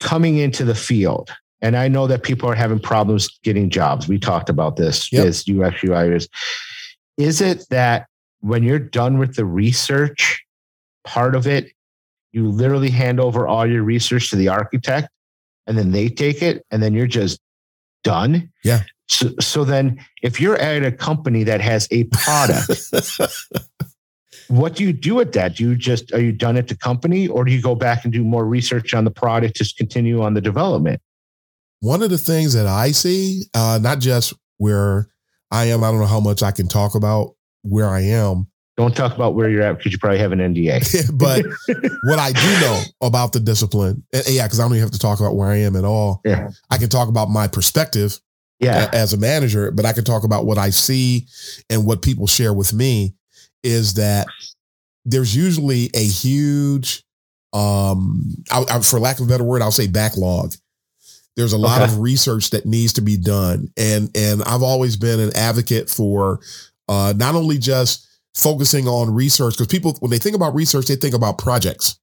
coming into the field, and I know that people are having problems getting jobs. We talked about this yep. as UX UIers. Is it that when you're done with the research part of it, you literally hand over all your research to the architect and then they take it and then you're just done? Yeah. So, so then, if you're at a company that has a product, what do you do with that? Do you just are you done at the company, or do you go back and do more research on the product to continue on the development? One of the things that I see, uh, not just where I am, I don't know how much I can talk about where I am. Don't talk about where you're at because you probably have an NDA. but what I do know about the discipline, and, yeah, because I don't even have to talk about where I am at all. Yeah. I can talk about my perspective Yeah. as a manager, but I can talk about what I see and what people share with me is that there's usually a huge, um, I, I, for lack of a better word, I'll say backlog. There's a lot Okay. of research that needs to be done, and and I've always been an advocate for uh, not only just focusing on research because people when they think about research they think about projects,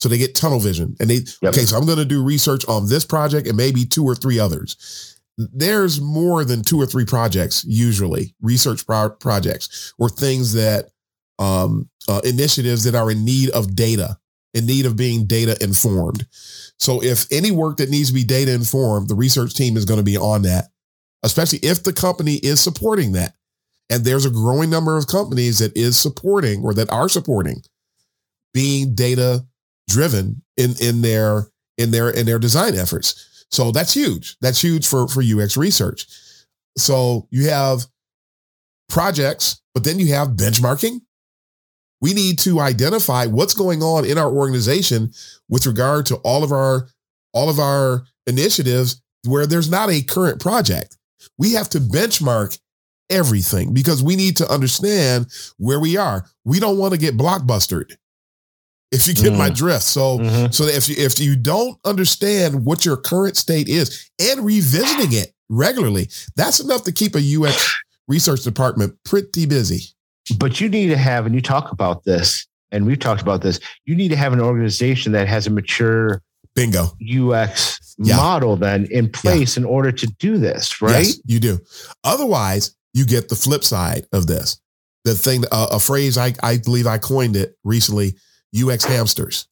so they get tunnel vision and they Yep. okay, so I'm going to do research on this project and maybe two or three others there's more than two or three projects usually research pro- projects or things that um, uh, initiatives that are in need of data in need of being data informed. So if any work that needs to be data informed the research team is going to be on that especially if the company is supporting that. And there's a growing number of companies that is supporting or that are supporting being data driven in in their in their in their design efforts so that's huge. That's huge for, for UX research. So you have projects, but then you have benchmarking. We need to identify what's going on in our organization with regard to all of our all of our initiatives where there's not a current project. We have to benchmark everything because we need to understand where we are. We don't want to get blockbustered. If you get my Mm. drift. So Mhm. so if you, if you don't understand what your current state is and revisiting it regularly, that's enough to keep a UX research department pretty busy. But you need to have, and you talk about this, and we've talked about this. You need to have an organization that has a mature Bingo. UX Yeah. model then in place in order to do this, right? Yes, you do. Otherwise, you get the flip side of this. The thing, uh, a phrase I, I believe I coined it recently, UX hamsters.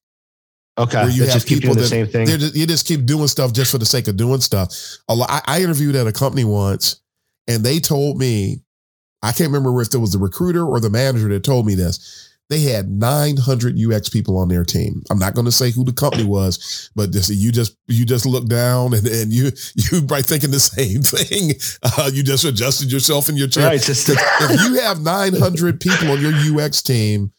Okay. Where you have just keep people doing the that- same thing. Just- you just keep doing stuff just for the sake of doing stuff. A lot, I, I interviewed at a company once, and they told me, I can't remember if it was the recruiter or the manager that told me this. They had 900 UX people on their team. I'm not going to say who the company was, but just, you just you just look down and, and you you by thinking the same thing. Uh, you just adjusted yourself in your chair. right. Just If you have 900 people on your UX team,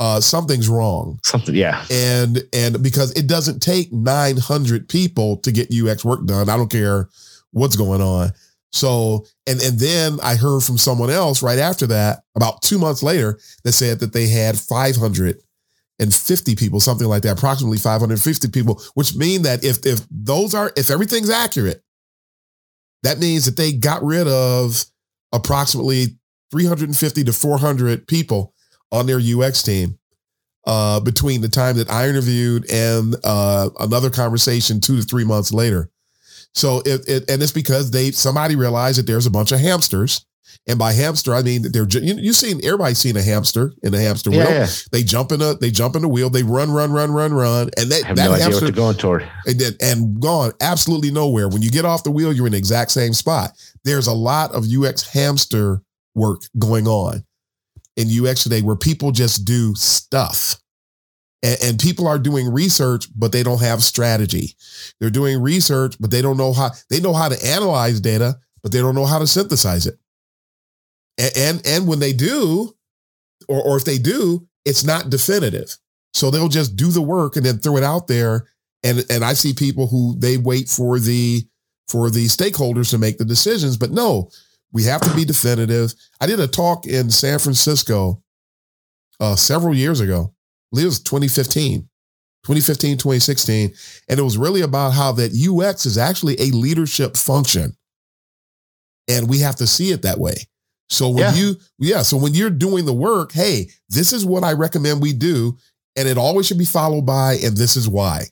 uh, something's wrong something. Yeah. and and because it doesn't take 900 people to get UX work done. I don't care what's going on. So and and then I heard from someone else right after that, about two months later, that said that they had 550 people, something like that, approximately 550 people, which mean that if if those are if everything's accurate, that means that they got rid of approximately 350 to 400 people on their UX team uh, between the time that I interviewed and uh, another conversation two to three months later. So it, it and it's because they somebody realized that there's a bunch of hamsters, and by hamster I mean that they're you you seen everybody's seen a hamster in a hamster wheel. yeah. They jump in a they jump in the wheel. They run run run run run, and I that have that no idea what hamster they're going toward. and, then- and gone absolutely nowhere. When you get off the wheel, you're in the exact same spot. There's a lot of UX hamster work going on in UX today where people just do stuff. And, and people are doing research, but they don't have strategy. They're doing research, but they don't know how they know how to analyze data, but they don't know how to synthesize it. And and, and when they do, or, or if they do, it's not definitive. So they'll just do the work and then throw it out there and and I see people who they wait for the for the stakeholders to make the decisions, but no, we have to be definitive. I did a talk in San Francisco uh, several years ago. I believe it was 2015, 2015, 2016, and it was really about how that UX is actually a leadership function, and we have to see it that way. So when Yeah. you yeah, so when you're doing the work, hey, this is what I recommend we do, and it always should be followed by, and this is why.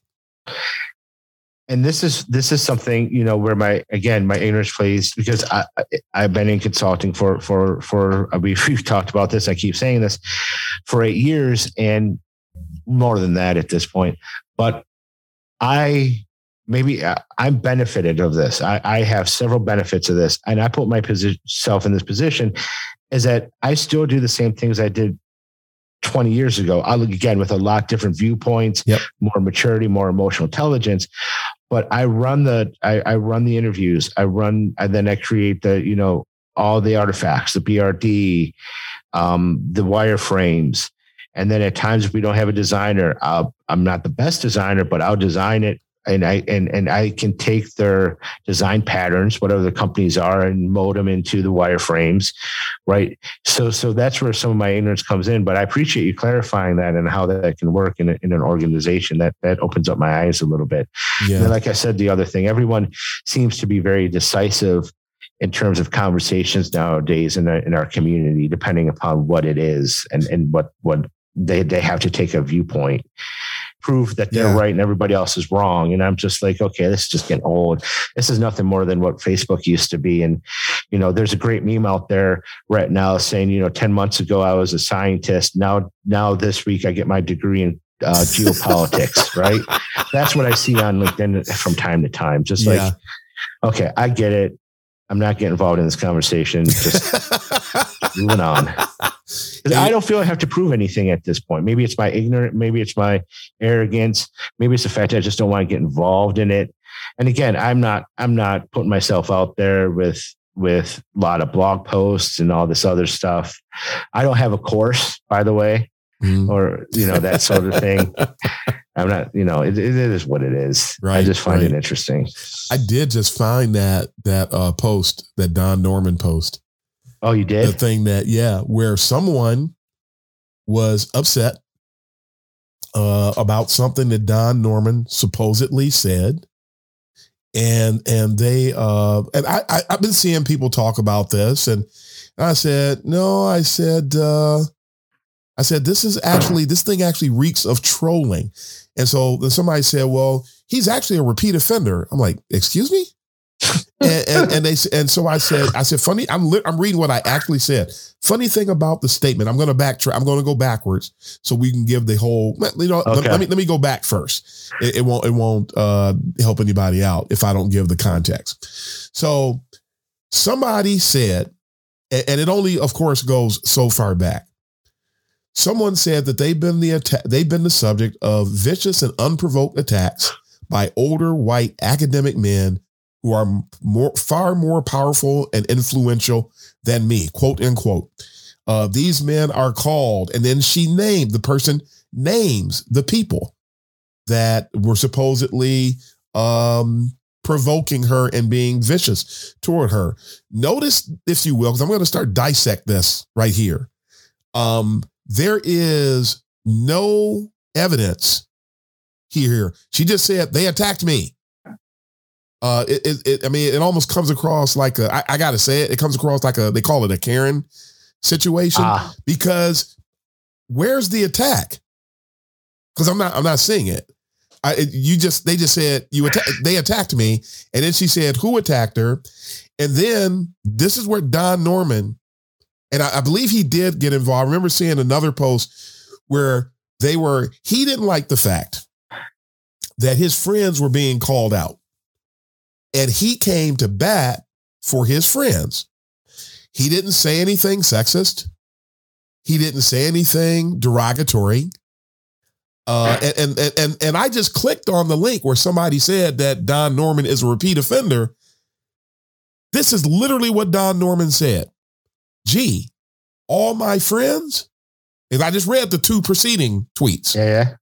And this is this is something you know where my again my ignorance plays because I, I I've been in consulting for for for uh, we've, we've talked about this. I keep saying this for eight years and more than that at this point. But I maybe uh, I'm benefited of this. I, I have several benefits of this, and I put myself in this position is that I still do the same things I did 20 years ago. I look again with a lot different viewpoints, yep. more maturity, more emotional intelligence. But I run the I, I run the interviews. I run and then I create the you know all the artifacts, the BRD, um, the wireframes. And then at times, if we don't have a designer, I'll, I'm not the best designer, but I'll design it and I and and I can take their design patterns, whatever the companies are, and mold them into the wireframes, right? So so that's where some of my ignorance comes in. But I appreciate you clarifying that and how that can work in, a, in an organization. That that opens up my eyes a little bit. Yeah. And like I said, the other thing, everyone seems to be very decisive in terms of conversations nowadays in our, in our community, depending upon what it is and and what what they they have to take a viewpoint prove that they're yeah. right and everybody else is wrong. And I'm just like, okay, this is just getting old. This is nothing more than what Facebook used to be. And, you know, there's a great meme out there right now saying, you know, 10 months ago, I was a scientist. Now, now this week, I get my degree in uh, geopolitics, right? That's what I see on LinkedIn from time to time. Just like, yeah. okay, I get it. I'm not getting involved in this conversation. Just moving on. I don't feel I have to prove anything at this point. Maybe it's my ignorance. Maybe it's my arrogance. Maybe it's the fact that I just don't want to get involved in it. And again, I'm not. I'm not putting myself out there with with a lot of blog posts and all this other stuff. I don't have a course, by the way, mm. or you know that sort of thing. I'm not, you know, it, it is what it is. Right. I just find right. it interesting. I did just find that that uh, post, that Don Norman post. Oh, you did? The thing that, yeah, where someone was upset uh, about something that Don Norman supposedly said. And and they uh and I, I have been seeing people talk about this and I said, no, I said uh I said, this is actually, this thing actually reeks of trolling. And so then somebody said, well, he's actually a repeat offender. I'm like, excuse me? And, and, and, they and so I said I said funny I'm li- I'm reading what I actually said. Funny thing about the statement. I'm going to backtrack. I'm going to go backwards so we can give the whole. You know, okay. let, let, me let me go back first. It, it won't it won't uh, help anybody out if I don't give the context. So somebody said, and it only of course goes so far back. Someone said that they've been the atta- they've been the subject of vicious and unprovoked attacks by older white academic men who are more far more powerful and influential than me, quote unquote. Uh, these men are called, and then she named the person names the people that were supposedly um, provoking her and being vicious toward her. Notice, if you will, because I'm going to start dissect this right here. Um, there is no evidence here. She just said they attacked me. Uh, it, it, it I mean, it almost comes across like a. I, I gotta say it. It comes across like a. They call it a Karen situation ah. because where's the attack? Because I'm not. I'm not seeing it. I, it, you just they just said you atta- they attacked me, and then she said who attacked her, and then this is where Don Norman and I, I believe he did get involved. I remember seeing another post where they were, he didn't like the fact that his friends were being called out. And he came to bat for his friends. He didn't say anything sexist. He didn't say anything derogatory. Uh, and, and and and I just clicked on the link where somebody said that Don Norman is a repeat offender. This is literally what Don Norman said gee, all my friends, and I just read the two preceding tweets. Yeah, yeah.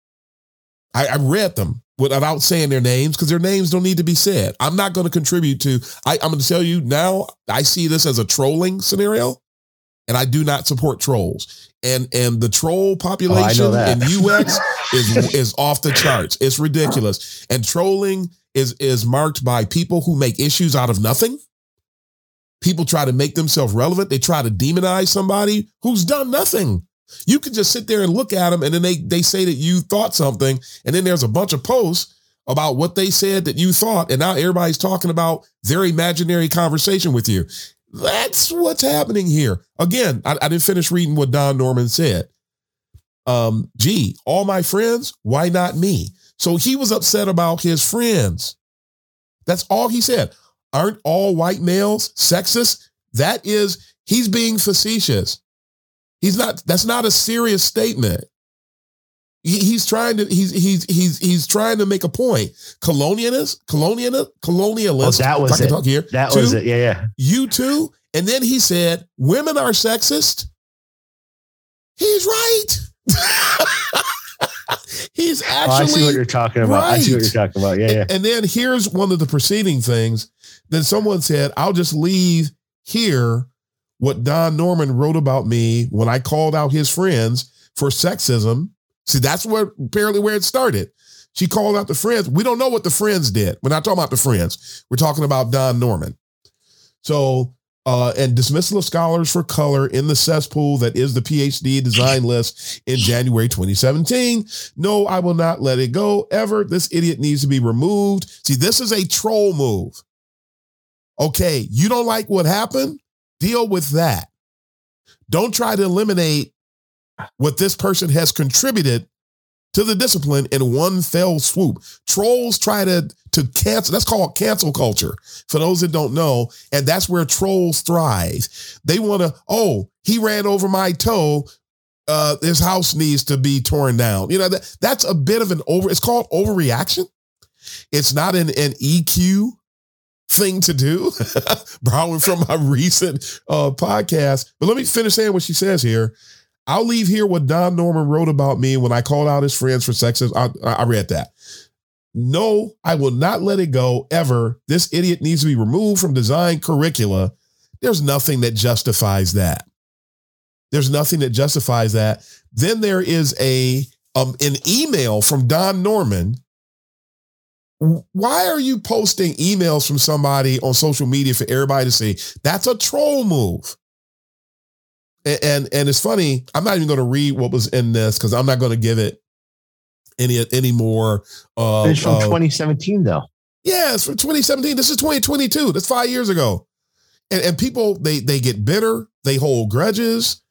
I, I read them without saying their names because their names don't need to be said. I'm not going to contribute to. I, I'm going to tell you now. I see this as a trolling scenario, and I do not support trolls. And and the troll oh, population oh, in UX is is off the charts. It's ridiculous. And trolling is is marked by people who make issues out of nothing. People try to make themselves relevant. They try to demonize somebody who's done nothing. You can just sit there and look at them and then they, they say that you thought something. And then there's a bunch of posts about what they said that you thought. And now everybody's talking about their imaginary conversation with you. That's what's happening here. Again, I, I didn't finish reading what Don Norman said. Um, gee, all my friends, why not me? So he was upset about his friends That's all he said. Aren't all white males sexist? That is, he's being facetious. He's not, that's not a serious statement. He, he's trying to, he's, he's, he's, he's trying to make a point. Colonialist, colonialist, colonialist. Oh, that was I can it. talk here. That Two, was it. Yeah, yeah. You too. And then he said, women are sexist. He's right. He's Oh, I see what actually you're talking about. I see what you're talking about. Yeah, yeah. and then here's one of the preceding things. Then someone said, I'll just leave here what Don Norman wrote about me when I called out his friends for sexism. See, that's where apparently where it started. She called out the friends. We don't know what the friends did. We're not talking about the friends. We're talking about Don Norman. So, uh, and dismissal of scholars for color in the cesspool that is the PhD design list in January 2017. No, I will not let it go ever. This idiot needs to be removed. See, this is a troll move. Okay, you don't like what happened? Deal with that. Don't try to eliminate what this person has contributed to the discipline in one fell swoop. Trolls try to to cancel. That's called cancel culture. For those that don't know, and that's where trolls thrive. They want to. Oh, he ran over my toe. Uh, his house needs to be torn down. You know that that's a bit of an over. It's called overreaction. It's not an an EQ thing to do. Borrowing from my recent uh, podcast. But let me finish saying what she says here. I'll leave here what Don Norman wrote about me when I called out his friends for sexism. I, I read that. No, I will not let it go ever. This idiot needs to be removed from design curricula. There's nothing that justifies that. There's nothing that justifies that. Then there is a um, an email from Don Norman. Why are you posting emails from somebody on social media for everybody to see? That's a troll move. And and, and it's funny. I'm not even going to read what was in this because I'm not going to give it any any more. Uh, it's from uh, 2017, though. yeah, it's from 2017. This is 2022. That's five years ago. And, and people they they get bitter. They hold grudges.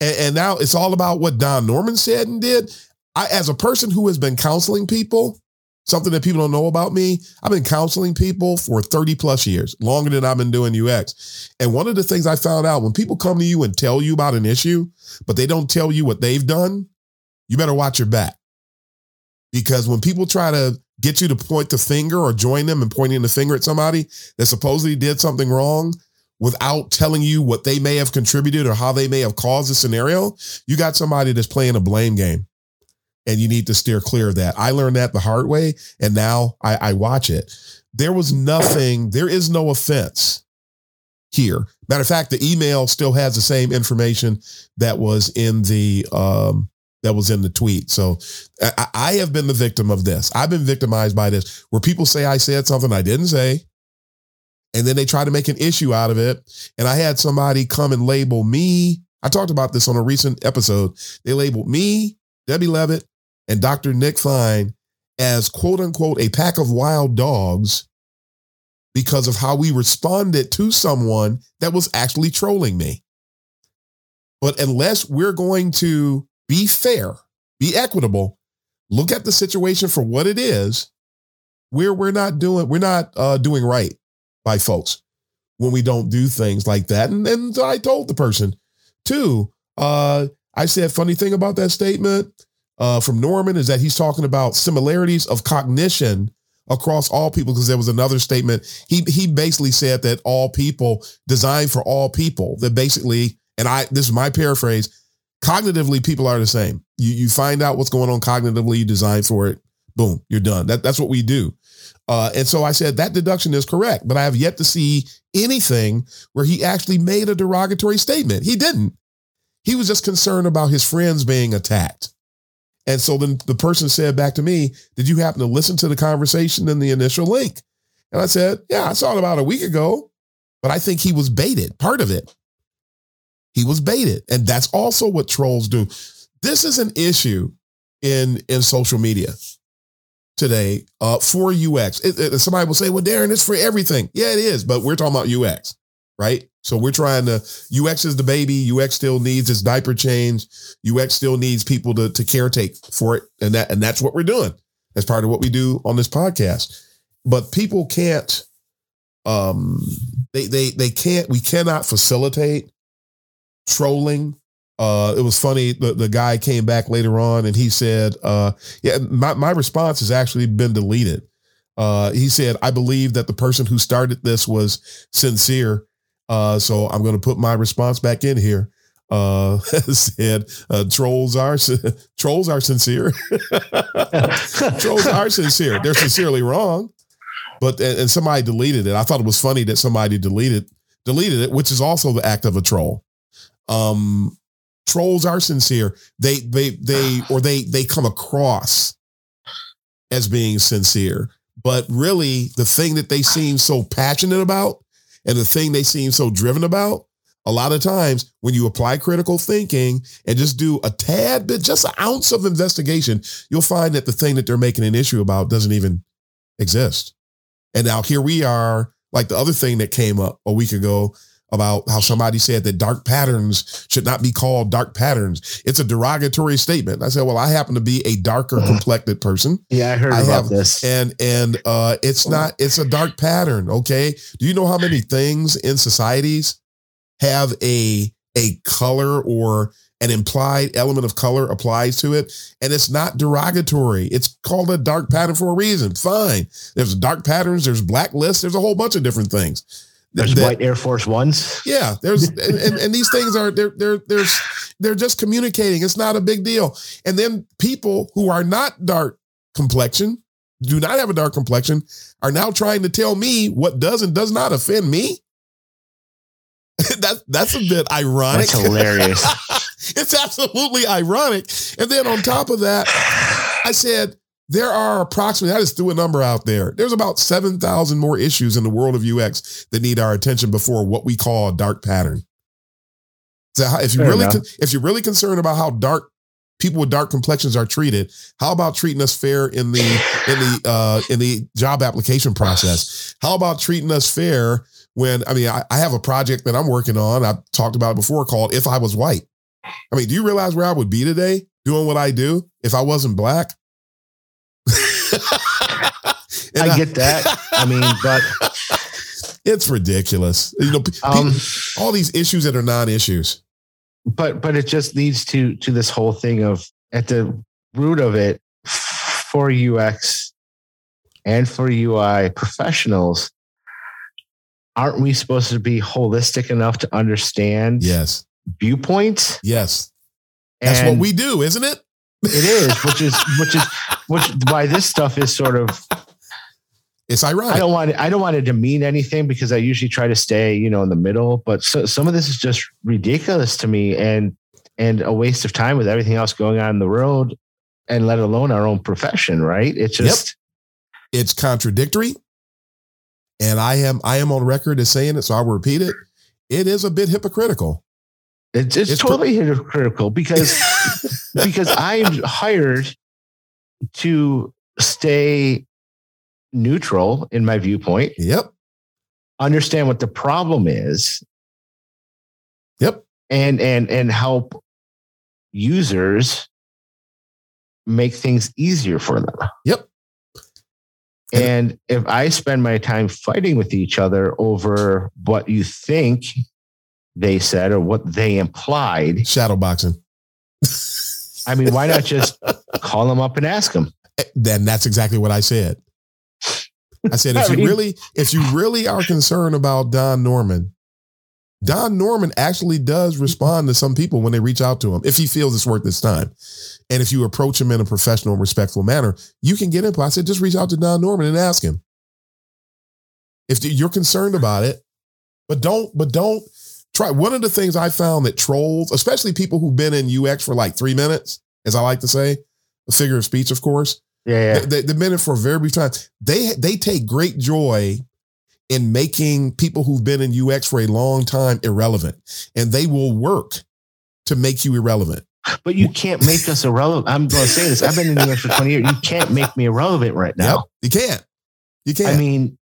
And, and now it's all about what Don Norman said and did. I, as a person who has been counseling people, something that people don't know about me, I've been counseling people for 30 plus years, longer than I've been doing UX. And one of the things I found out when people come to you and tell you about an issue, but they don't tell you what they've done, you better watch your back. Because when people try to get you to point the finger or join them in pointing the finger at somebody that supposedly did something wrong without telling you what they may have contributed or how they may have caused the scenario, you got somebody that's playing a blame game. And you need to steer clear of that. I learned that the hard way, and now I, I watch it. There was nothing, there is no offense here. Matter of fact, the email still has the same information that was in the um, that was in the tweet. So I, I have been the victim of this. I've been victimized by this, where people say I said something I didn't say, and then they try to make an issue out of it. And I had somebody come and label me. I talked about this on a recent episode. They labeled me, Debbie Levitt, and Dr. Nick Fine as quote unquote a pack of wild dogs because of how we responded to someone that was actually trolling me. But unless we're going to be fair, be equitable, look at the situation for what it is, we're we're not doing we're not uh, doing right by folks when we don't do things like that. And and I told the person too. Uh, I said funny thing about that statement uh, from Norman is that he's talking about similarities of cognition across all people because there was another statement. He he basically said that all people designed for all people that basically and I this is my paraphrase cognitively people are the same. You you find out what's going on cognitively you design for it boom you're done. That that's what we do. Uh, and so I said that deduction is correct but I have yet to see anything where he actually made a derogatory statement. He didn't he was just concerned about his friends being attacked and so then the person said back to me, Did you happen to listen to the conversation in the initial link? And I said, Yeah, I saw it about a week ago, but I think he was baited, part of it. He was baited. And that's also what trolls do. This is an issue in, in social media today uh, for UX. It, it- somebody will say, Well, Darren, it's for everything. Yeah, it is, but we're talking about UX, right? So we're trying to, UX is the baby. UX still needs its diaper change. UX still needs people to, to caretake for it. And that, and that's what we're doing as part of what we do on this podcast. but people can't um they they they can't we cannot facilitate trolling uh it was funny the, the guy came back later on and he said uh yeah my, my response has actually been deleted uh he said i believe that the person who started this was sincere uh so i'm going to put my response back in here uh said uh, trolls are trolls are sincere trolls are sincere they're sincerely wrong but and, and somebody deleted it. I thought it was funny that somebody deleted deleted it, which is also the act of a troll. Um, trolls are sincere. They they they or they they come across as being sincere, but really the thing that they seem so passionate about and the thing they seem so driven about a lot of times when you apply critical thinking and just do a tad bit, just an ounce of investigation, you'll find that the thing that they're making an issue about doesn't even exist. And now here we are, like the other thing that came up a week ago about how somebody said that dark patterns should not be called dark patterns. It's a derogatory statement. I said, well, I happen to be a darker uh-huh. complected person. Yeah, I heard I about have, this. And and uh it's not it's a dark pattern, okay? Do you know how many things in societies have a a color or an implied element of color applies to it and it's not derogatory. It's called a dark pattern for a reason. Fine. There's dark patterns, there's blacklists, there's a whole bunch of different things. There's that, white Air Force Ones. Yeah, there's and, and, and, these things are they're they're they're they're just communicating. It's not a big deal. And then people who are not dark complexion, do not have a dark complexion, are now trying to tell me what does and does not offend me. that that's a bit ironic. That's hilarious. it's absolutely ironic. And then on top of that, I said there are approximately, I just threw a number out there. There's about 7,000 more issues in the world of UX that need our attention before what we call a dark pattern. So if you really, if you're really concerned about how dark people with dark complexions are treated, how about treating us fair in the in the uh, in the job application process? How about treating us fair when I mean I, I have a project that I'm working on. I've talked about it before called If I Was White. I mean, do you realize where I would be today doing what I do if I wasn't black? I, I get that. I mean, but it's ridiculous. You know, um, all these issues that are non-issues. But but it just leads to to this whole thing of at the root of it for UX and for UI professionals, aren't we supposed to be holistic enough to understand yes viewpoints. Yes. That's and what we do, isn't it? It is, which is which is which why this stuff is sort of it's ironic. I don't want I don't want to demean anything because I usually try to stay, you know, in the middle. But so, some of this is just ridiculous to me and and a waste of time with everything else going on in the world, and let alone our own profession. Right? It's just yep. it's contradictory, and I am I am on record as saying it, so I'll repeat it. It is a bit hypocritical. It's, it's, it's totally per- hypocritical because because I'm hired to stay neutral in my viewpoint. Yep. Understand what the problem is. Yep. And and and help users make things easier for them. Yep. And if I spend my time fighting with each other over what you think they said or what they implied. Shadowboxing. I mean, why not just call them up and ask them? Eh, then that's exactly what I said. I said, if you really, if you really are concerned about Don Norman, Don Norman actually does respond to some people when they reach out to him if he feels it's worth his time. And if you approach him in a professional and respectful manner, you can get input. I said, just reach out to Don Norman and ask him. If you're concerned about it, but don't, but don't try one of the things I found that trolls, especially people who've been in UX for like three minutes, as I like to say, a figure of speech, of course. Yeah, yeah. They, they've been in for a very brief time. They they take great joy in making people who've been in UX for a long time irrelevant, and they will work to make you irrelevant. But you can't make us irrelevant. I'm going to say this. I've been in UX for 20 years. You can't make me irrelevant right now. Yep, you can't. You can't. I mean,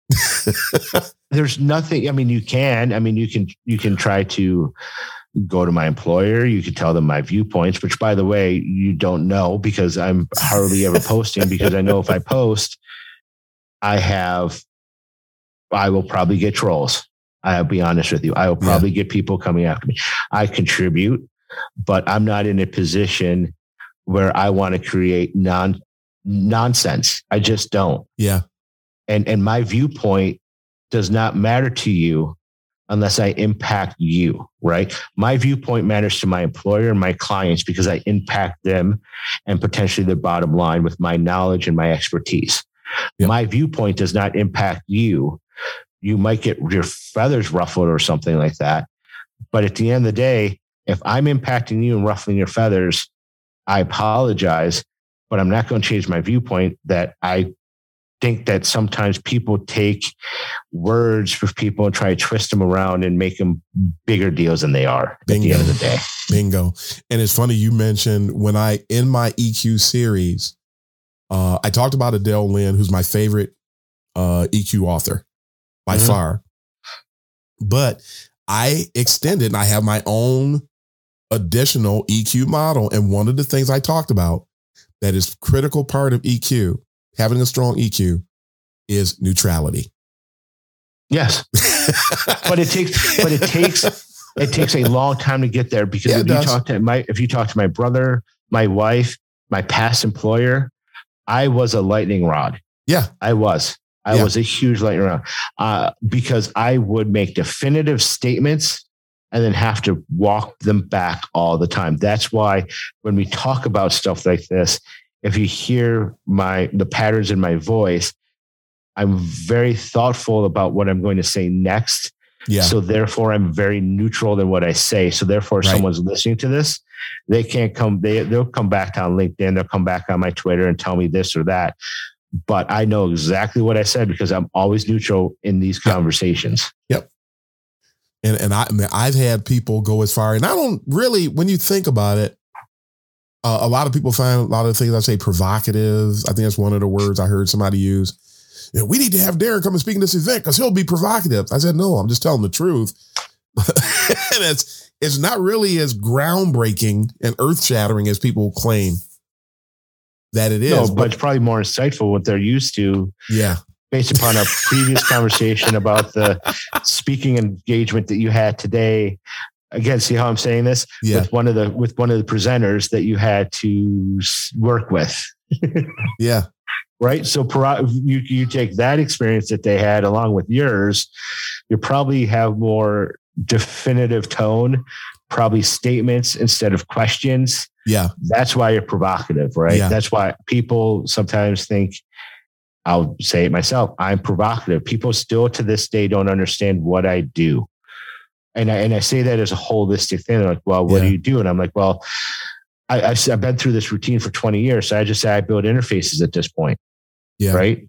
there's nothing. I mean, you can. I mean, you can. You can try to go to my employer. You could tell them my viewpoints, which, by the way, you don't know because I'm hardly ever posting. Because I know if I post, I have, I will probably get trolls. I'll be honest with you. I will probably yeah. get people coming after me. I contribute, but I'm not in a position where I want to create non nonsense. I just don't. Yeah. And and my viewpoint does not matter to you unless I impact you, right? My viewpoint matters to my employer and my clients because I impact them and potentially their bottom line with my knowledge and my expertise. Yep. My viewpoint does not impact you. You might get your feathers ruffled or something like that. But at the end of the day, if I'm impacting you and ruffling your feathers, I apologize, but I'm not going to change my viewpoint that I think that sometimes people take words for people and try to twist them around and make them bigger deals than they are Bingo. at the end of the day. Bingo. And it's funny you mentioned when I in my EQ series, uh, I talked about Adele Lynn, who's my favorite uh, EQ author by mm-hmm. far. But I extended and I have my own additional EQ model. And one of the things I talked about that is critical part of EQ having a strong EQ is neutrality. Yes. but it takes but it takes it takes a long time to get there because yeah, if you talk to my if you talk to my brother, my wife, my past employer, I was a lightning rod. Yeah. I was. I yeah. was a huge lightning rod. Uh, because I would make definitive statements and then have to walk them back all the time. That's why when we talk about stuff like this, if you hear my the patterns in my voice, I'm very thoughtful about what I'm going to say next. Yeah. So therefore, I'm very neutral in what I say. So therefore, right. someone's listening to this, they can't come. They they'll come back on LinkedIn. They'll come back on my Twitter and tell me this or that. But I know exactly what I said because I'm always neutral in these yep. conversations. Yep. And and I, I mean, I've had people go as far, and I don't really. When you think about it, uh, a lot of people find a lot of things I say provocative. I think that's one of the words I heard somebody use. You know, we need to have Darren come and speak in this event because he'll be provocative. I said, no, I'm just telling the truth. and it's it's not really as groundbreaking and earth shattering as people claim that it is. No, but, but, it's probably more insightful what they're used to. Yeah. Based upon a previous conversation about the speaking engagement that you had today again see how i'm saying this yeah. with one of the with one of the presenters that you had to work with yeah right so you you take that experience that they had along with yours you probably have more definitive tone probably statements instead of questions yeah that's why you're provocative right yeah. that's why people sometimes think I'll say it myself. I'm provocative. People still to this day don't understand what I do and I, and I say that as a holistic thing. They're like, well, what yeah. do you do? And I'm like, well, I, I've, I've been through this routine for 20 years. So I just say I build interfaces at this point. Yeah. Right.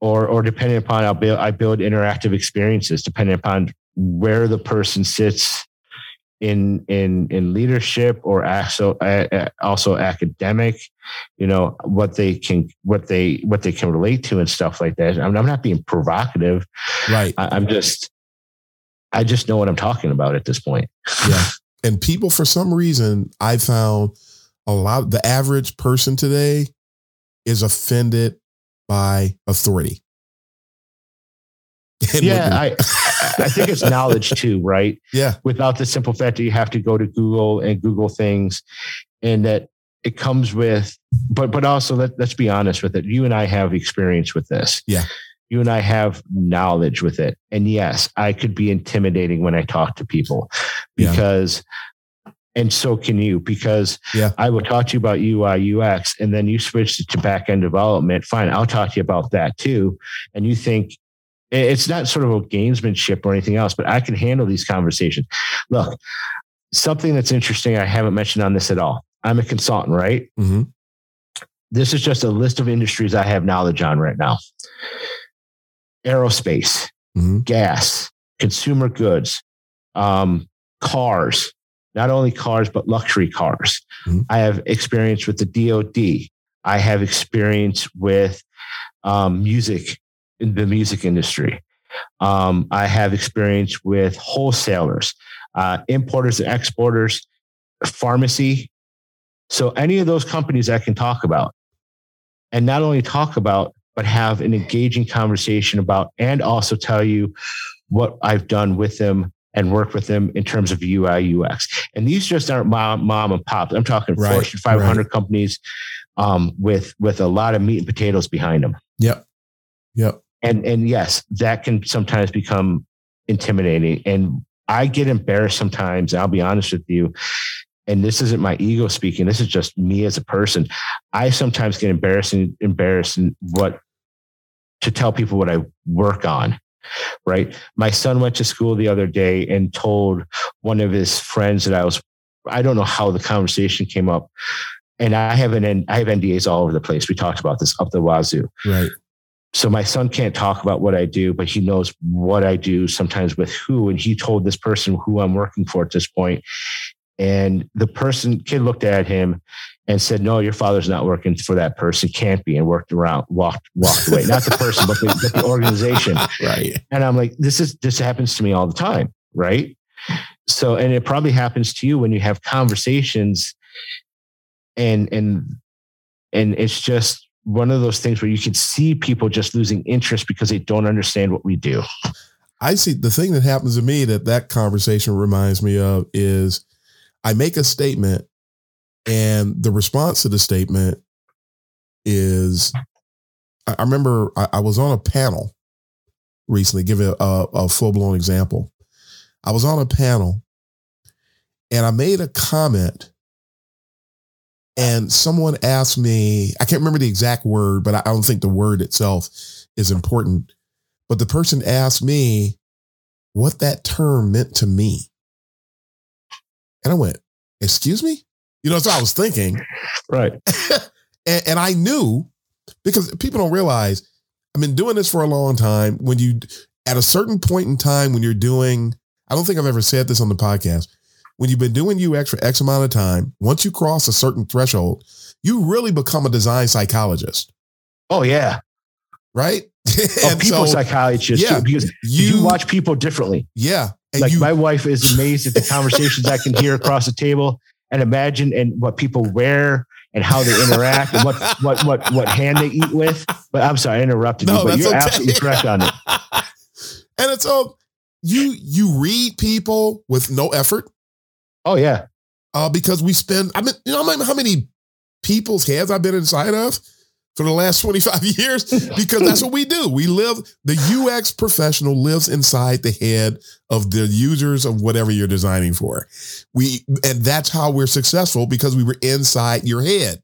Or, or depending upon, I'll build, I build interactive experiences depending upon where the person sits in, in, in leadership or also, also academic, you know, what they can, what they, what they can relate to and stuff like that. I'm, I'm not being provocative. Right. I, I'm just, I just know what I'm talking about at this point. yeah. And people, for some reason, I found a lot, the average person today is offended by authority. And yeah, I, I think it's knowledge too, right? Yeah. Without the simple fact that you have to go to Google and Google things, and that it comes with, but but also let, let's be honest with it. You and I have experience with this. Yeah you and I have knowledge with it. And yes, I could be intimidating when I talk to people because, yeah. and so can you, because yeah. I will talk to you about UI, UX, and then you switch to back end development. Fine, I'll talk to you about that too. And you think, it's not sort of a gamesmanship or anything else, but I can handle these conversations. Look, something that's interesting, I haven't mentioned on this at all. I'm a consultant, right? Mm-hmm. This is just a list of industries I have knowledge on right now aerospace, mm-hmm. gas, consumer goods, um, cars, not only cars, but luxury cars. Mm-hmm. I have experience with the DOD. I have experience with um, music in the music industry. Um, I have experience with wholesalers, uh, importers and exporters, pharmacy. So any of those companies I can talk about and not only talk about, but have an engaging conversation about and also tell you what I've done with them and work with them in terms of UI UX. And these just aren't mom, mom and pops. I'm talking right, Fortune 500 right. companies um, with with a lot of meat and potatoes behind them. Yep. Yep. And and yes, that can sometimes become intimidating. And I get embarrassed sometimes. I'll be honest with you. And this isn't my ego speaking. This is just me as a person. I sometimes get embarrassed embarrassed in what to tell people what I work on right? My son went to school the other day and told one of his friends that I was, I don't know how the conversation came up. And I have an I have NDAs all over the place. We talked about this up the wazoo. Right. So my son can't talk about what I do, but he knows what I do sometimes with who. And he told this person who I'm working for at this point. And the person kid looked at him and said, "No, your father's not working for that person. Can't be." And worked around, walked, walked away. not the person, but the, but the organization. Right. And I'm like, this is this happens to me all the time, right? So, and it probably happens to you when you have conversations, and and and it's just one of those things where you can see people just losing interest because they don't understand what we do. I see the thing that happens to me that that conversation reminds me of is I make a statement and the response to the statement is I, I remember I, I, was on a panel recently, give a, a, a full blown example. I was on a panel and I made a comment and someone asked me, I can't remember the exact word, but I don't think the word itself is important. But the person asked me what that term meant to me. And I went, Excuse me? You know, that's what I was thinking. Right. and, and I knew because people don't realize I've been doing this for a long time. When you, at a certain point in time, when you're doing, I don't think I've ever said this on the podcast. When you've been doing UX for X amount of time, once you cross a certain threshold, you really become a design psychologist. Oh, yeah. Right? Oh, a people so, psychologist yeah, too, because you, you, watch people differently. Yeah. Like you, my wife is amazed at the conversations I can hear across the table and imagine and what people wear and how they interact and what what what what hand they eat with. But I'm sorry, I interrupted no, you, but you're okay. absolutely correct on it. and it's all you you read people with no effort. Oh yeah. Uh, because we spend I mean, you know how many people's heads I've been inside of? For the last 25 years because that's what we do. We live, the UX professional lives inside the head of the users of whatever you're designing for. We, and that's how we're successful because we were inside your head.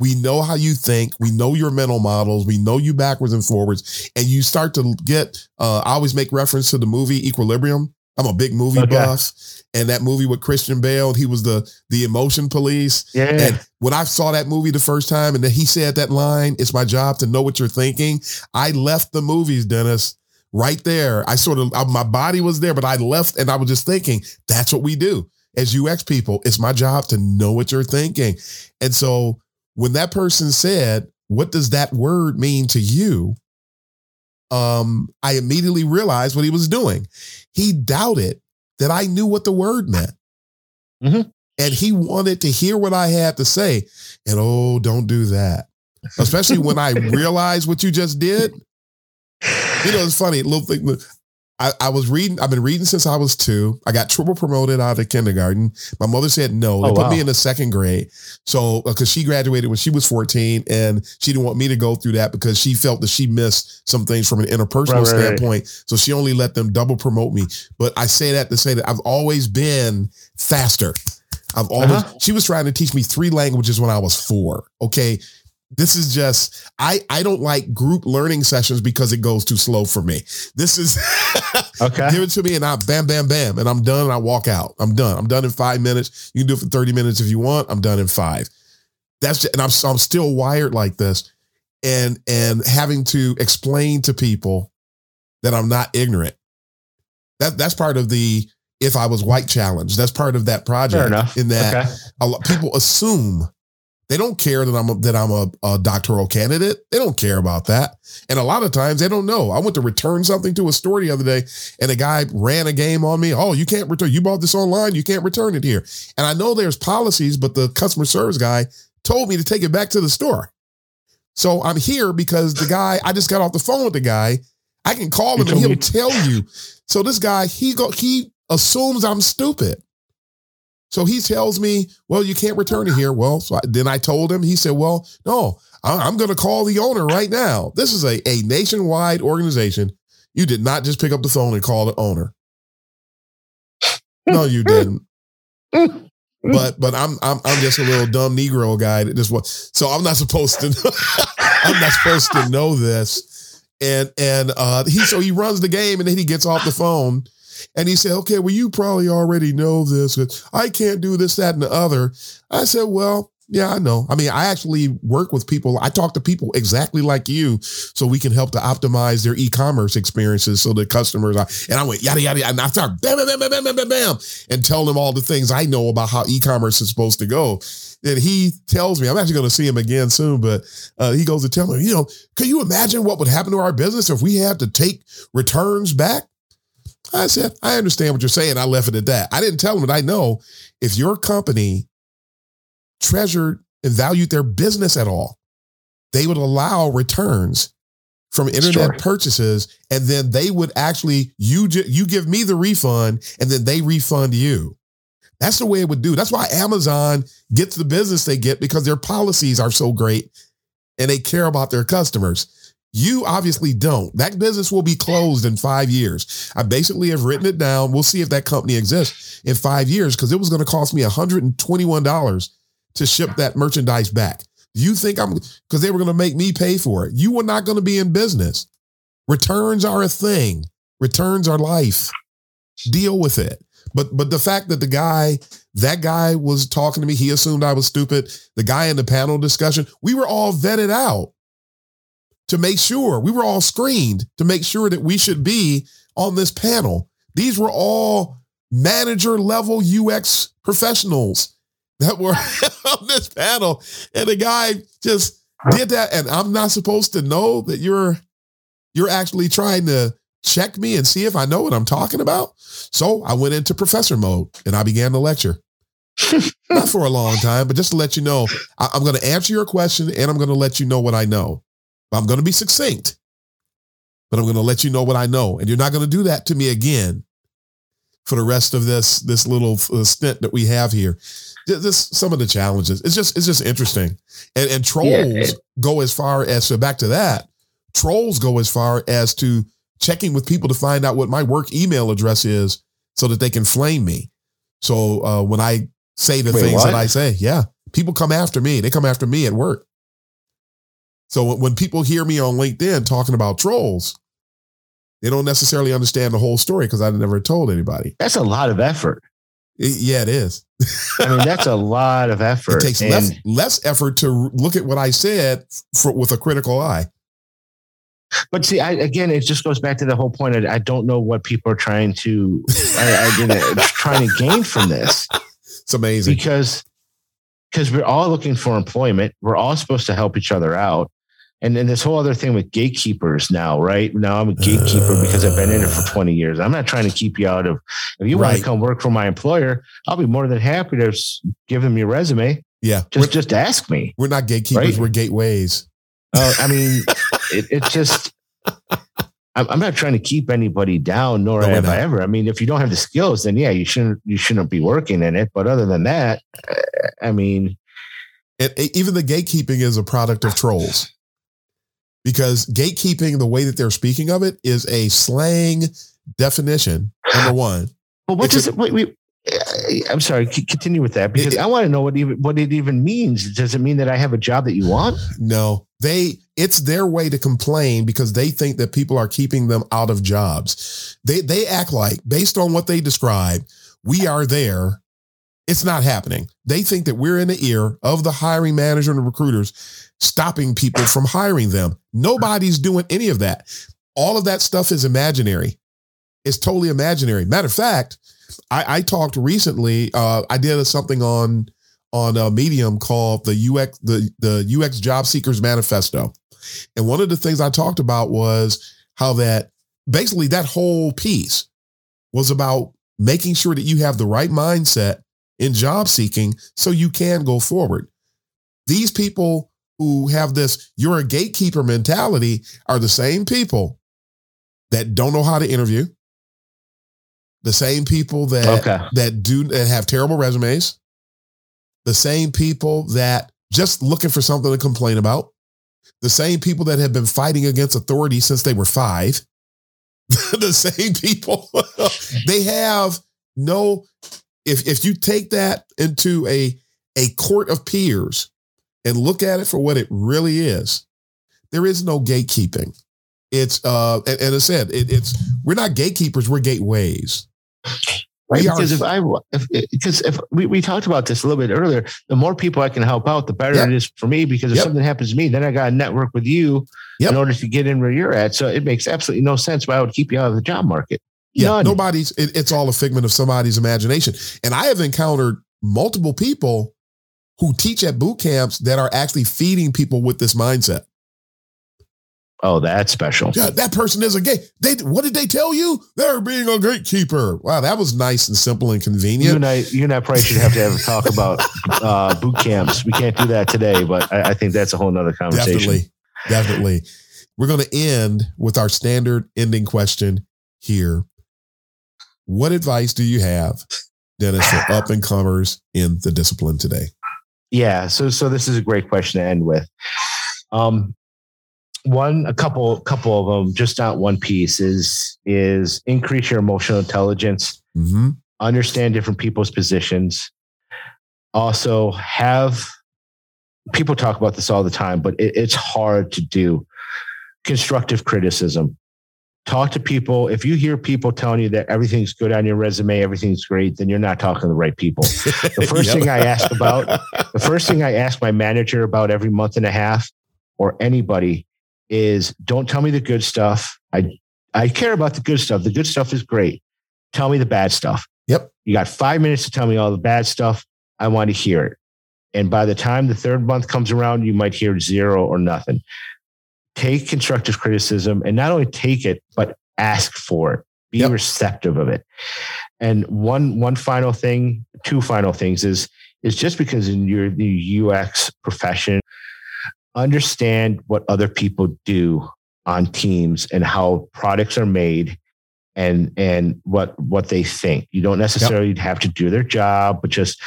We know how you think. We know your mental models. We know you backwards and forwards. And you start to get, uh, I always make reference to the movie Equilibrium. I'm a big movie oh, okay. buff and that movie with Christian Bale, he was the the emotion police. Yeah. And when I saw that movie the first time, and then he said that line, "It's my job to know what you're thinking." I left the movies, Dennis, right there. I sort of my body was there, but I left, and I was just thinking, that's what we do as UX people. It's my job to know what you're thinking. And so when that person said, "What does that word mean to you?" Um, I immediately realized what he was doing. He doubted that I knew what the word meant. Mm-hmm. And he wanted to hear what I had to say. And oh, don't do that. Especially when I realized what you just did. You know, it's funny. Little thing. I, I, was reading, I've been reading since I was two. I got triple promoted out of kindergarten. My mother said no. They oh, put wow. me in the second grade. So, because uh, she graduated when she was 14 and she didn't want me to go through that because she felt that she missed some things from an interpersonal right, standpoint. Right. So she only let them double promote me. But I say that to say that I've always been faster. I've always, uh-huh. she was trying to teach me three languages when I was four. Okay this is just I I don't like group learning sessions because it goes too slow for me. This is okay. Give it to me and I bam bam bam and I'm done and I walk out. I'm done. I'm done in five minutes. You can do it for 30 minutes if you want. I'm done in five. That's just, and I'm I'm still wired like this. And and having to explain to people that I'm not ignorant. That that's part of the if I was white challenge. That's part of that project. In that okay. a lot, people assume they don't care that I'm a, that I'm a, a, doctoral candidate. They don't care about that. And a lot of times they don't know. I went to return something to a store the other day, and a guy ran a game on me. Oh, you can't return. You bought this online. You can't return it here. And I know there's policies, but the customer service guy told me to take it back to the store. So I'm here because the guy, I just got off the phone with the guy. I can call him and he'll tell you. So this guy, he go, he assumes I'm stupid. So he tells me, well, you can't return it here. Well, so I, then I told him, he said, well, no, I, am going to call the owner right now. This is a, a nationwide organization. You did not just pick up the phone and call the owner. No, you didn't. but but I'm I'm I'm just a little dumb Negro guy that just was so I'm not supposed to know, I'm not supposed to know this. And and uh he so he runs the game and then he gets off the phone and he said, Okay, well, you probably already know this. I can't do this, that, and the other. I said, Well, yeah, I know. I mean, I actually work with people. I talk to people exactly like you, so we can help to optimize their e-commerce experiences, so the customers are. And I went yada yada, and I start bam, bam, bam, bam, bam, bam, bam, and tell them all the things I know about how e-commerce is supposed to go. And he tells me, I'm actually going to see him again soon, but uh, he goes to tell me, you know, can you imagine what would happen to our business if we had to take returns back? I said, I understand what you're saying. I left it at that. I didn't tell him that I know if your company treasured and valued their business at all, they would allow returns from internet sure. purchases, and then they would actually you you give me the refund, and then they refund you. That's the way it would do. That's why Amazon gets the business they get because their policies are so great and they care about their customers. You obviously don't. That business will be closed in five years. I basically have written it down. We'll see if that company exists in five years because it was going to cost me $121 to ship that merchandise back. You think I'm because they were going to make me pay for it. You were not going to be in business. Returns are a thing. Returns are life. Deal with it. But but the fact that the guy, that guy was talking to me, he assumed I was stupid. The guy in the panel discussion, we were all vetted out to make sure we were all screened to make sure that we should be on this panel. These were all manager level UX professionals that were on this panel. And the guy just did that. And I'm not supposed to know that you're you're actually trying to check me and see if I know what I'm talking about. So I went into professor mode and I began the lecture. not for a long time, but just to let you know, I, am going to answer your question and I'm going to let you know what I know. I'm going to be succinct, but I'm going to let you know what I know. And you're not going to do that to me again for the rest of this this little uh, stint that we have here just some of the challenges. It's just it's just interesting. And and trolls yeah. go as far as so back to that. Trolls go as far as to checking with people to find out what my work email address is so that they can flame me. So uh, when I say the Wait, things what? that I say, yeah, people come after me. They come after me at work. So when people hear me on LinkedIn talking about trolls, they don't necessarily understand the whole story because I never told anybody. That's a lot of effort. It, yeah, it is. I mean, that's a lot of effort. It takes and less, less effort to look at what I said for, with a critical eye. But see, I, again, it just goes back to the whole point. I, I don't know what people are trying to, I, I didn't, uh, trying to gain from this. It's amazing because because we're all looking for employment. We're all supposed to help each other out. And then this whole other thing with gatekeepers now, right? Now I'm a gatekeeper because I've been in it for 20 years. I'm not trying to keep you out of, if you right. want to come work for my employer, I'll be more than happy to give them your resume. Yeah. Just, just ask me. We're not gatekeepers. Right? We're gateways. Uh, I mean, it, it just, I'm not trying to keep anybody down, nor no, have I ever. I mean, if you don't have the skills, then yeah, you shouldn't you shouldn't be working in it. But other than that, I mean, it, even the gatekeeping is a product of trolls because gatekeeping, the way that they're speaking of it, is a slang definition. Number one. But what does it? Wait, wait, eh, I'm sorry. Continue with that because it, I want to know what even what it even means. Does it mean that I have a job that you want? No, they. It's their way to complain because they think that people are keeping them out of jobs. They they act like based on what they describe, we are there. It's not happening. They think that we're in the ear of the hiring manager and the recruiters stopping people from hiring them. Nobody's doing any of that. All of that stuff is imaginary. It's totally imaginary. Matter of fact, I, I talked recently. Uh, I did something on on a Medium called the UX the the UX Job Seekers Manifesto, and one of the things I talked about was how that basically that whole piece was about making sure that you have the right mindset in job seeking so you can go forward. These people who have this you're a gatekeeper mentality are the same people that don't know how to interview, the same people that Okay. that do that have terrible resumes, the same people that just looking for something to complain about, the same people that have been fighting against authority since they were five, the same people. they have no. If if you take that into a a court of peers and look at it for what it really is, there is no gatekeeping. It's uh, and, and I said it, it's we're not gatekeepers, we're gateways. Right, We are- because if I if because if we, we talked about this a little bit earlier, the more people I can help out, the better Yep. it is for me. Because if Yep. something happens to me, then I got to network with you Yep. in order to get in where you're at. So it makes absolutely no sense why I would keep you out of the job market. Yeah, None. nobody's. It, it's all a figment of somebody's imagination. And I have encountered multiple people who teach at boot camps that are actually feeding people with this mindset. Oh, that's special. Yeah, that person is a gay. They what did they tell you? They're being a gatekeeper. Wow, that was nice and simple and convenient. You convenient. and I, you and I probably should have to have a talk about uh, boot camps. We can't do that today, but I, I think that's a whole nother conversation. Definitely, definitely. We're going to end with our standard ending question here. What advice do you have, Dennis, for up and comers in the discipline today? Yeah. So so this is a great question to end with. Um, one, a couple, couple of them, just not one piece is is increase your emotional intelligence, hmm understand different people's positions. Also, have people talk about this all the time, but it, it's hard to do constructive criticism. Talk to people. If you hear people telling you that everything's good on your resume, everything's great, then you're not talking to the right people. The first thing I ask about the first thing I ask my manager about every month and a half or anybody is don't tell me the good stuff. I I care about the good stuff. The good stuff is great. Tell me the bad stuff. Yep. You got five minutes to tell me all the bad stuff. I want to hear it. And by the time the third month comes around, you might hear zero or nothing. Take constructive criticism and not only take it, but ask for it. Be Yep. receptive of it. And one one final thing, two final things is is just because in your the UX profession, understand what other people do on teams and how products are made and and what what they think. You don't necessarily have to do their job, but just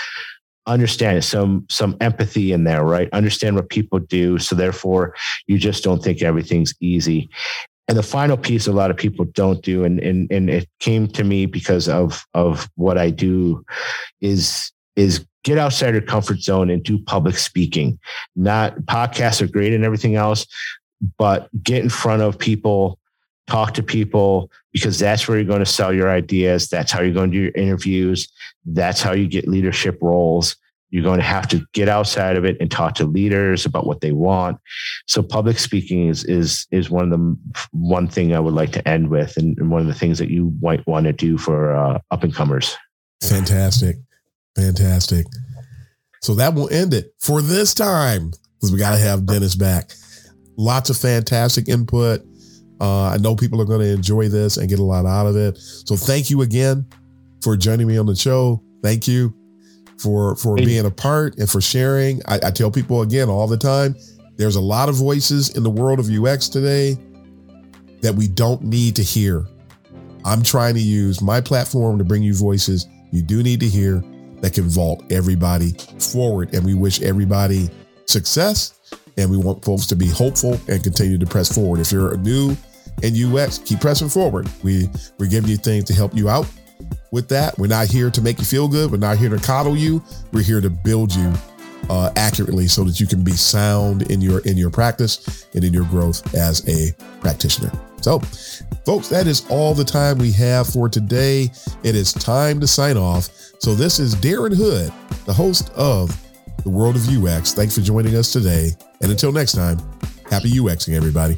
understand. Some some empathy in there, right? Understand what people do. So therefore you just don't think everything's easy. And the final piece a lot of people don't do, and and and it came to me because of of what I do, is is get outside your comfort zone and do public speaking. Not podcasts are great and everything else, but get in front of people, talk to people, because that's where you're going to sell your ideas. That's how you're going to do your interviews. That's how you get leadership roles. You're going to have to get outside of it and talk to leaders about what they want. So public speaking is is is one of the one thing I would like to end with, and, and one of the things that you might want to do for uh, up and comers. Fantastic. Fantastic. So that will end it for this time because we got to have Dennis back. Lots of fantastic input. Uh, I know people are going to enjoy this and get a lot out of it. So thank you again for joining me on the show. Thank you for for being a part and for sharing. I, I tell people again all the time, there's a lot of voices in the world of UX today that we don't need to hear. I'm trying to use my platform to bring you voices you do need to hear that can vault everybody forward. And we wish everybody success. And we want folks to be hopeful and continue to press forward. If you're new in UX, keep pressing forward. We we're giving you things to help you out with that. We're not here to make you feel good. We're not here to coddle you. We're here to build you uh, accurately so that you can be sound in your in your practice and in your growth as a practitioner. So, folks, that is all the time we have for today. It is time to sign off. So, this is Darren Hood, the host of the World of UX. Thanks for joining us today. And until next time, happy UXing, everybody.